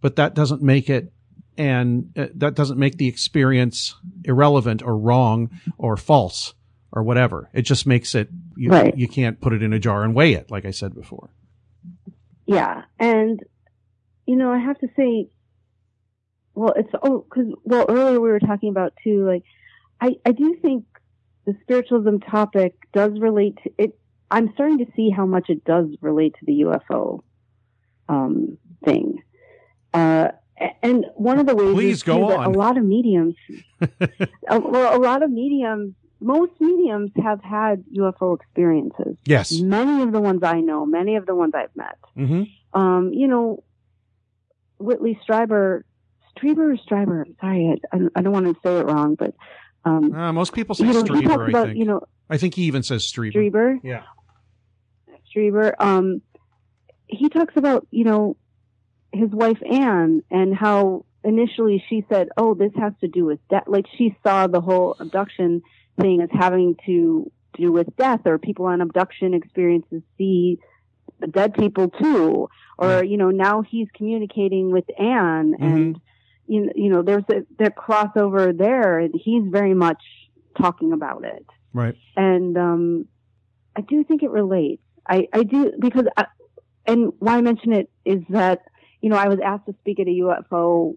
But that doesn't make it and uh, that doesn't make the experience irrelevant or wrong or false or whatever. It just makes it, you, Right. you can't put it in a jar and weigh it, like I said before. Yeah. And, you know, I have to say, well, it's, oh, cause, well, earlier we were talking about too, like, I, I do think the spiritualism topic does relate to it. I'm starting to see how much it does relate to the UFO, um, thing. Uh, and one of the ways Please is go on. a lot of mediums, a, well, a lot of mediums, most mediums have had UFO experiences. Yes. Many of the ones I know, many of the ones I've met hmm um, you know, Whitley Strieber, Strieber or Stryber, sorry, I, I don't want to say it wrong, but, um, Uh, most people say you know, Strieber, I think. you know, I think he even says Strieber. Strieber, Yeah. Strieber, um, he talks about, you know, his wife Anne and how initially she said, oh, this has to do with death. Like she saw the whole abduction thing as having to do with death or people on abduction experiences see dead people too. Or, you know, now he's communicating with Anne and you know, you know there's a the crossover there, and he's very much talking about it. Right. And um, I do think it relates. I, I do because, I, and why I mention it is that you know I was asked to speak at a UFO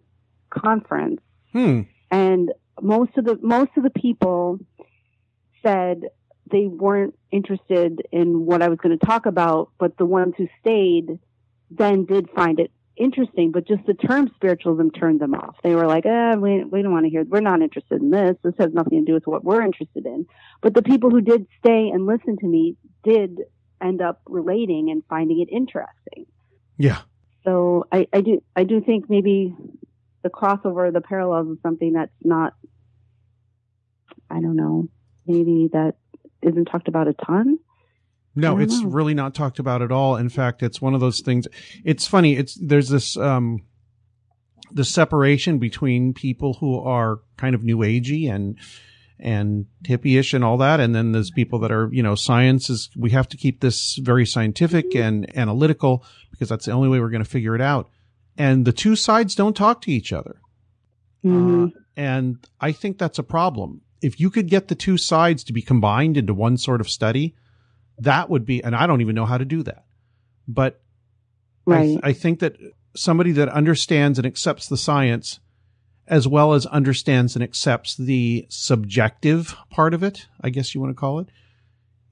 conference, Hmm. and most of the most of the people said they weren't interested in what I was going to talk about, but the ones who stayed then did find it interesting. But just the term spiritualism turned them off. They were like, eh, we, we don't want to hear, we're not interested in this. This has nothing to do with what we're interested in. But the people who did stay and listen to me did end up relating and finding it interesting. Yeah. So I, I do I do think maybe the crossover, the parallels is something that's not I don't know, maybe that isn't talked about a ton. No, it's know. really not talked about at all. In fact, it's one of those things. It's funny. It's there's this um the separation between people who are kind of new agey and and hippie-ish and all that, and then there's people that are you know science is we have to keep this very scientific and analytical because that's the only way we're going to figure it out. And the two sides don't talk to each other. Mhm. Uh, and I think that's a problem. If you could get the two sides to be combined into one sort of study, that would be, and I don't even know how to do that. But I, right. I think that somebody that understands and accepts the science as well as understands and accepts the subjective part of it, I guess you want to call it.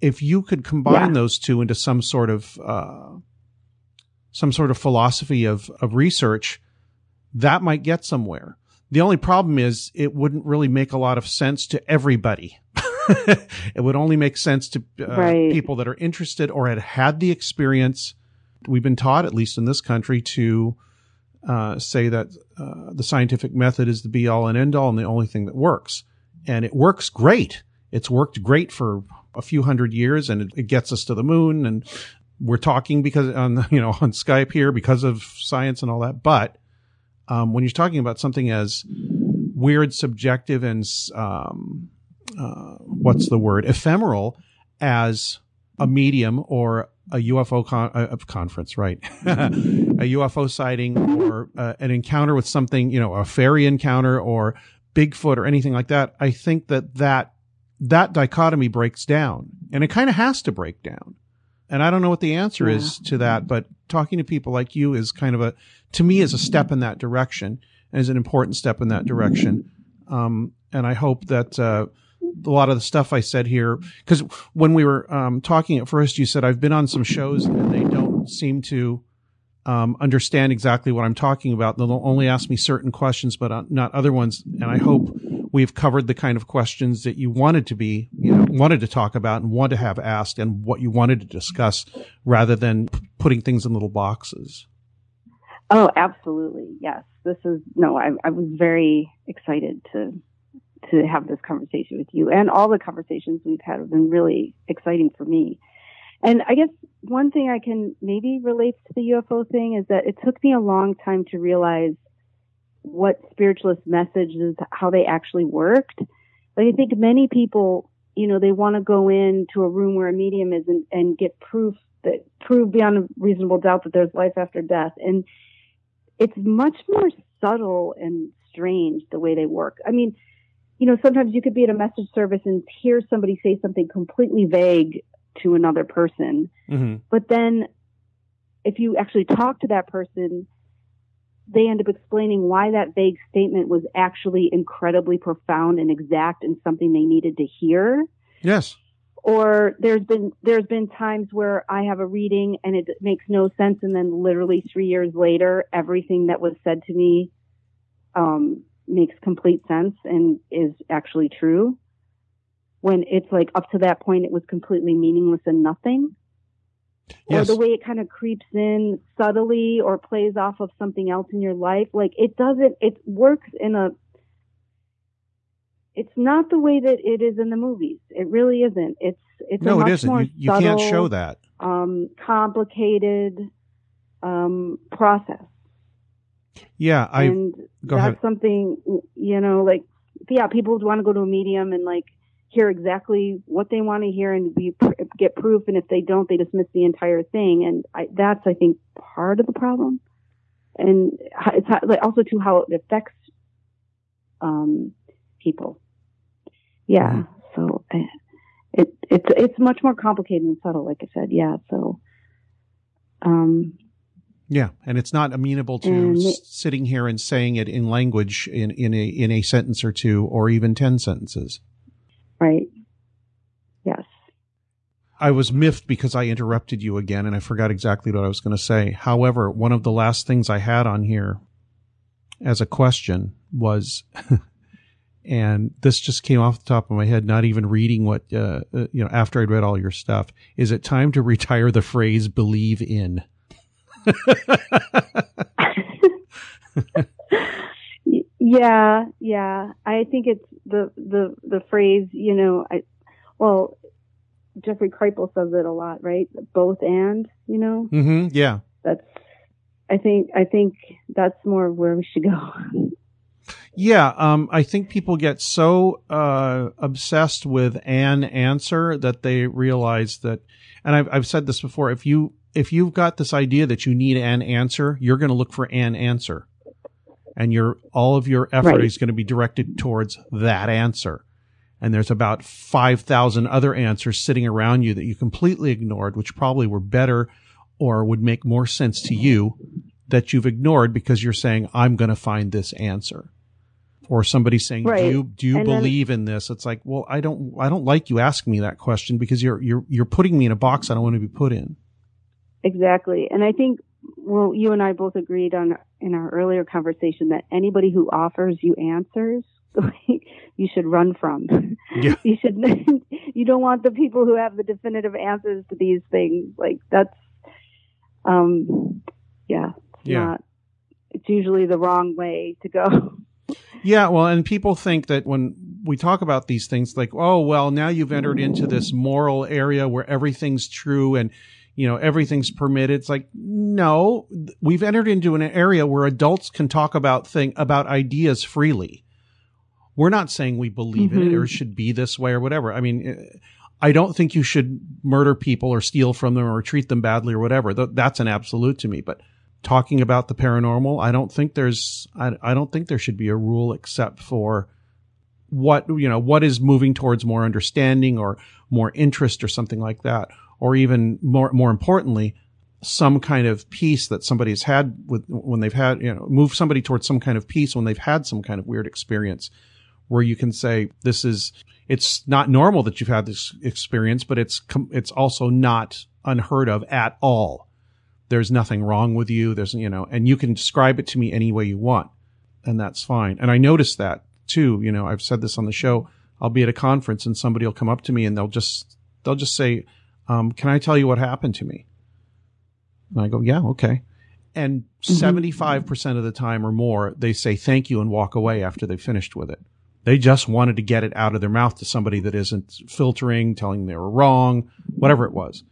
If you could combine Yeah. those two into some sort of, uh, some sort of philosophy of, of research, that might get somewhere. The only problem is it wouldn't really make a lot of sense to everybody. it would only make sense to uh, Right. people that are interested or had had the experience. We've been taught, at least in this country, to uh, say that uh, the scientific method is the be all and end all and the only thing that works. And it works great. It's worked great for a few hundred years and it, it gets us to the moon and we're talking because on, you know, on Skype here because of science and all that. But, um, when you're talking about something as weird, subjective and, um, uh, what's the word? Ephemeral as a medium or a UFO con- uh, conference, right? a UFO sighting or uh, an encounter with something, you know, a fairy encounter or Bigfoot or anything like that. I think that that, that dichotomy breaks down and it kind of has to break down. And I don't know what the answer is to that, but talking to people like you is kind of a, to me, is a step in that direction and is an important step in that direction. Um, and I hope that, uh, a lot of the stuff I said here, because when we were um, talking at first, you said I've been on some shows and they don't seem to um, understand exactly what I'm talking about. They'll only ask me certain questions, but uh, not other ones. And I hope we've covered the kind of questions that you wanted to be, you know, wanted to talk about and want to have asked, and what you wanted to discuss, rather than p- putting things in little boxes. Oh, absolutely. Yes. This is no. I, I was very excited to to have this conversation with you, and all the conversations we've had have been really exciting for me. And I guess one thing I can maybe relate to the UFO thing is that it took me a long time to realize what spiritualist messages, how they actually worked. But I think many people, you know, they want to go into a room where a medium is and, and get proof that prove beyond a reasonable doubt that there's life after death. And it's much more subtle and strange the way they work. I mean, you know, sometimes you could be at a message service and hear somebody say something completely vague to another person. Mm-hmm. But then if you actually talk to that person, they end up explaining why that vague statement was actually incredibly profound and exact and something they needed to hear. Yes. Or there's been there's been times where I have a reading and it makes no sense and then literally 3 years later everything that was said to me um makes complete sense and is actually true. When it's like up to that point it was completely meaningless and nothing or the way it kind of creeps in subtly or plays off of something else in your life. Like it doesn't, it works in a, it's not the way that it is in the movies. It really isn't. It's, it's a No, it isn't. You, you can't show that. Um, complicated, um, process. Yeah. I, and that's ahead. something, you know, like, yeah, people want to go to a medium and like hear exactly what they want to hear and be get proof. And if they don't, they dismiss the entire thing. And I, that's, I think, part of the problem. And it's also too how it affects um, people. Yeah. So uh, it it's it's much more complicated and subtle, like I said. Yeah. So. Um, Yeah, and it's not amenable to s- sitting here and saying it in language in, in a in a sentence or two or even ten sentences. Right. Yes. I was miffed because I interrupted you again and I forgot exactly what I was going to say. However, one of the last things I had on here as a question was, and this just came off the top of my head, not even reading what, uh, uh, you know, after I'd read all your stuff. Is it time to retire the phrase believe in? Yeah, yeah. I think it's the the the phrase. You know, I well, Jeffrey Kripal says it a lot, right? Both and. You know, Mm-hmm. Yeah. that's. I think I think that's more where we should go. Yeah, um, I think people get so uh, obsessed with an answer that they realize that, and I've I've said this before. If you if you've got this idea that you need an answer, you're going to look for an answer, and your all of your effort Right. is going to be directed towards that answer. And there's about five thousand other answers sitting around you that you completely ignored, which probably were better or would make more sense to you that you've ignored because you're saying I'm going to find this answer or somebody saying, "Do you do you And then- believe in this?" It's like, well, I don't, I don't like you asking me that question because you're you're you're putting me in a box I don't want to be put in. Exactly. And I think, well, you and I both agreed on in our earlier conversation that anybody who offers you answers, you should run from. Yeah. You should, you don't want the people who have the definitive answers to these things. Like that's, um, yeah, it's Yeah. not, it's usually the wrong way to go. Yeah, well, and people think that when we talk about these things, like, oh, well, now you've entered into this moral area where everything's true and, you know, everything's permitted. It's like, no, we've entered into an area where adults can talk about thing about ideas freely. We're not saying we believe in it Mhm. or it should be this way or whatever. I mean, eh, I don't think you should murder people or steal from them or treat them badly or whatever. That's an absolute to me. But talking about the paranormal, I don't think there's, I, I don't think there should be a rule except for what, you know, what is moving towards more understanding or more interest or something like that. Or even more, more importantly, some kind of peace that somebody's had with when they've had, you know, move somebody towards some kind of peace when they've had some kind of weird experience where you can say, this is, it's not normal that you've had this experience, but it's, it's also not unheard of at all. There's nothing wrong with you. There's, you know, and you can describe it to me any way you want. And that's fine. And I noticed that too. You know, I've said this on the show. I'll be at a conference and somebody will come up to me and they'll just, they'll just say, um, can I tell you what happened to me? And I go, yeah, okay. And 75% of the time or more, they say thank you and walk away after they've finished with it. They just wanted to get it out of their mouth to somebody that isn't filtering, telling they were wrong, whatever it was.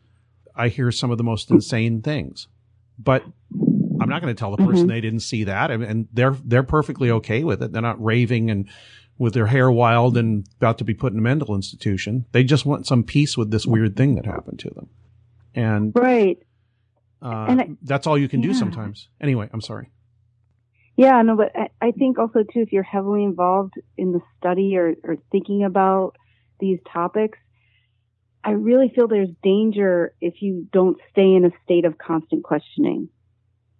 I hear some of the most insane things, but I'm not going to tell the person they didn't see that, and, and they're they're perfectly okay with it. They're not raving and with their hair wild and about to be put in a mental institution. They just want some peace with this weird thing that happened to them, and right. uh, And I- that's all you can do sometimes. Anyway, I'm sorry. Yeah, no, but I, I think also too, if you're heavily involved in the study or, or thinking about these topics, I really feel there's danger if you don't stay in a state of constant questioning.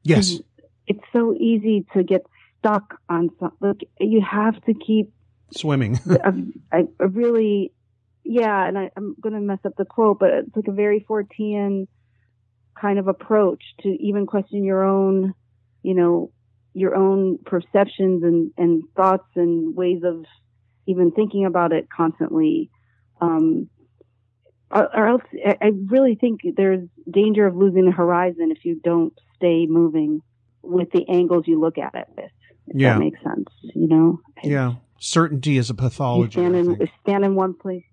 Yes. It's so easy to get stuck on something. Look, you have to keep Swimming. a really, yeah, and I, I'm going to mess up the quote, but it's like a very Fortean kind of approach to even question your own, you know, your own perceptions and, and thoughts and ways of even thinking about it constantly. Um, or, or else I, I really think there's danger of losing the horizon if you don't stay moving with the angles you look at it with. If Yeah. that makes sense, you know? yeah. Certainty is a you pathology. stand in stand in one place.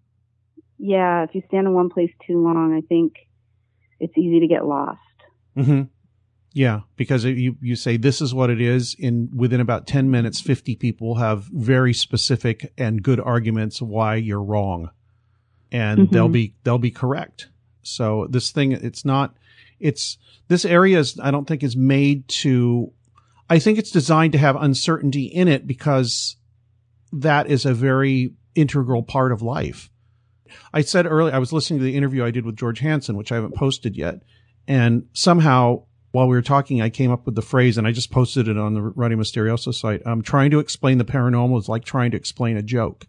Yeah, if you stand in one place too long, I think it's easy to get lost. hmm Yeah, because you you say this is what it is. In within about ten minutes, fifty people have very specific and good arguments why you're wrong, and Mhm. they'll be they'll be correct. So this thing, it's not. It's this area is I don't think is made to. I think it's designed to have uncertainty in it because that is a very integral part of life. I said earlier, I was listening to the interview I did with George Hansen, which I haven't posted yet. And somehow while we were talking, I came up with the phrase and I just posted it on the Radio Mysterioso site. I'm trying to explain the paranormal is like trying to explain a joke.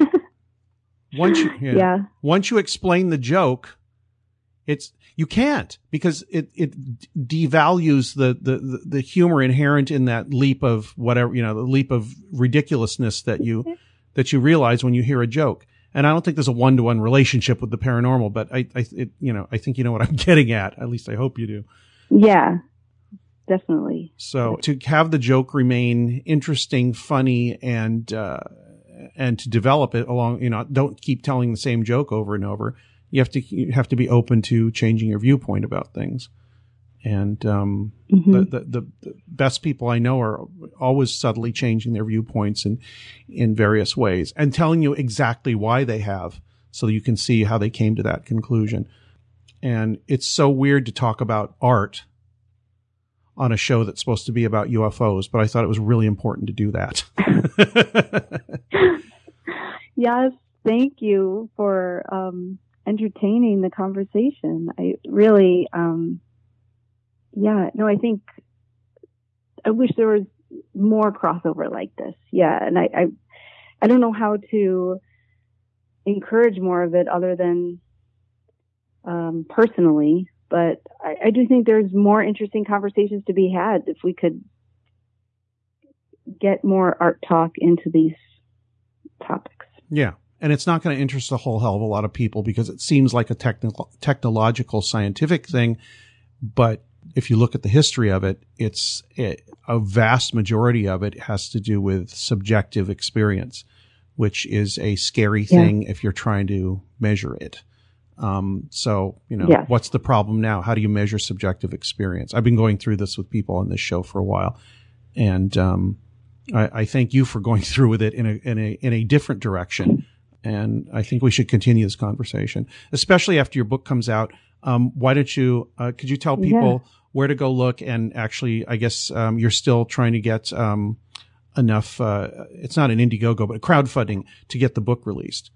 once you, yeah, Yeah. once you explain the joke, it's, you can't because it, it devalues the, the, the, humor inherent in that leap of whatever, you know, the leap of ridiculousness that you, that you realize when you hear a joke. And I don't think there's a one to one relationship with the paranormal, but I, I, it, you know, I think you know what I'm getting at. At least I hope you do. Yeah. Definitely. So to have the joke remain interesting, funny, and uh, and to develop it along, you know, don't keep telling the same joke over and over. You have to you have to be open to changing your viewpoint about things. And um, Mhm. the, the the the best people I know are always subtly changing their viewpoints in in various ways and telling you exactly why they have, so you can see how they came to that conclusion. And it's so weird to talk about art on a show that's supposed to be about UFOs, but I thought it was really important to do that. Yes. Thank you for um, entertaining the conversation. I really, um, yeah, no, I think I wish there was more crossover like this. Yeah. And I, I, I don't know how to encourage more of it other than um, personally, but I, I do think there's more interesting conversations to be had if we could get more art talk into these topics. yeah. And it's not going to interest a whole hell of a lot of people because it seems like a technical, technological, scientific thing. But if you look at the history of it, it's it, a vast majority of it has to do with subjective experience, which is a scary Yeah. thing if you're trying to measure it. Um, so, you know, Yes. what's the problem now? How do you measure subjective experience? I've been going through this with people on this show for a while. And, um, I, I thank you for going through with it in a, in a, in a different direction. And I think we should continue this conversation, especially after your book comes out. Um, why don't you, uh, could you tell people where to go look? And actually, I guess, um, you're still trying to get, um, enough, uh, it's not an Indiegogo, but crowdfunding to get the book released.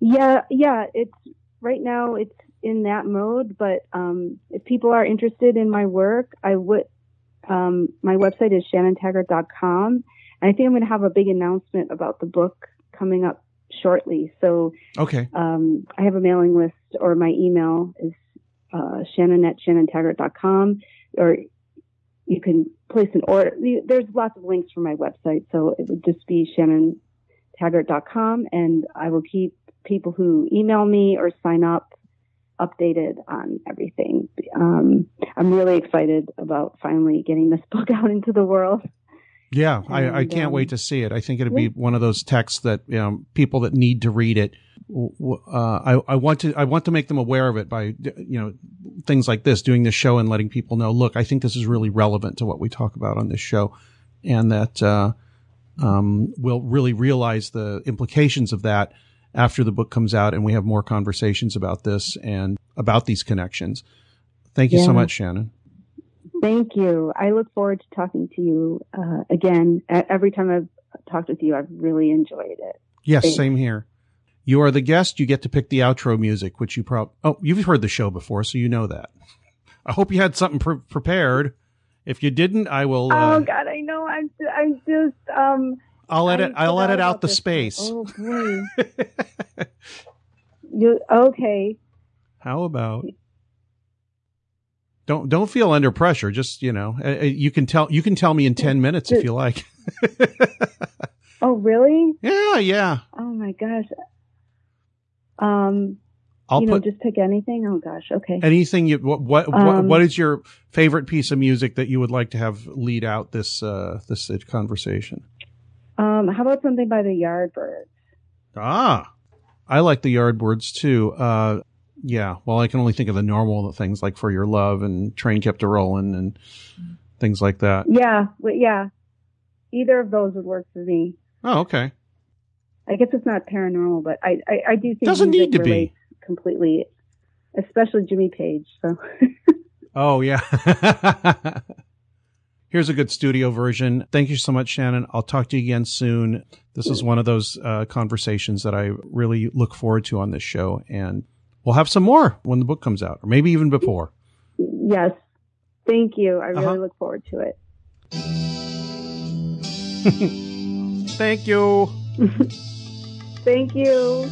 Yeah, yeah, it's right now it's in that mode, but um if people are interested in my work, I would um my website is shannontaggart.com and I think I'm going to have a big announcement about the book coming up shortly. So Okay. um I have a mailing list or my email is uh shannon at shannontaggart.com or you can place an order. There's lots of links from my website, so it would just be shannontaggart.com, and I will keep people who email me or sign up updated on everything. Um, I'm really excited about finally getting this book out into the world. Yeah, I, I can't um, wait to see it. I think it'll yeah. be one of those texts that you know, people that need to read it. Uh, I, I want to I want to make them aware of it by you know things like this, doing this show and letting people know. Look, I think this is really relevant to what we talk about on this show, and that uh, um, we'll really realize the implications of that after the book comes out, and we have more conversations about this and about these connections. Thank you so much, Shannon. Thank you. I look forward to talking to you uh, again. Every time I've talked with you, I've really enjoyed it. Yes, Thanks. same here. You are the guest. You get to pick the outro music, which you probably, oh you've heard the show before, so you know that. I hope you had something pre- prepared. If you didn't, I will. Uh, oh God, I know. I'm I'm just um. I'll edit. I I'll forgot edit out the this. space. Oh boy. you okay? How about? Don't don't feel under pressure. Just you know, uh, uh, you can tell you can tell me in ten minutes if you like. Oh really? yeah, yeah. Oh my gosh. Um, I'll you know, put just pick anything. Oh gosh. Okay. anything. You what what, what Um, what is your favorite piece of music that you would like to have lead out this uh this uh, conversation? Um, how about something by the Yardbirds? Ah, I like the Yardbirds too. Uh, yeah. Well, I can only think of the normal things like For Your Love and Train Kept a Rolling and things like that. Yeah. yeah. Either of those would work for me. Oh, okay. I guess it's not paranormal, but I, I, I do think doesn't need to be completely, especially Jimmy Page. So. oh yeah. Here's a good studio version. Thank you so much, Shannon. I'll talk to you again soon. This is one of those uh, conversations that I really look forward to on this show, and we'll have some more when the book comes out, or maybe even before. Yes. Thank you. I really uh-huh. look forward to it. Thank you. Thank you.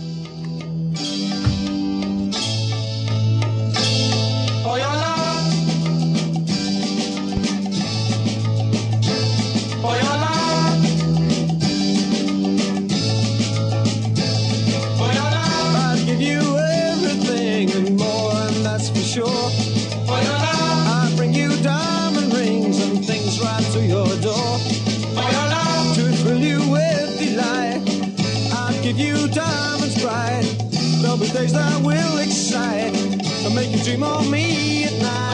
Days that will excite and make you dream of me at night.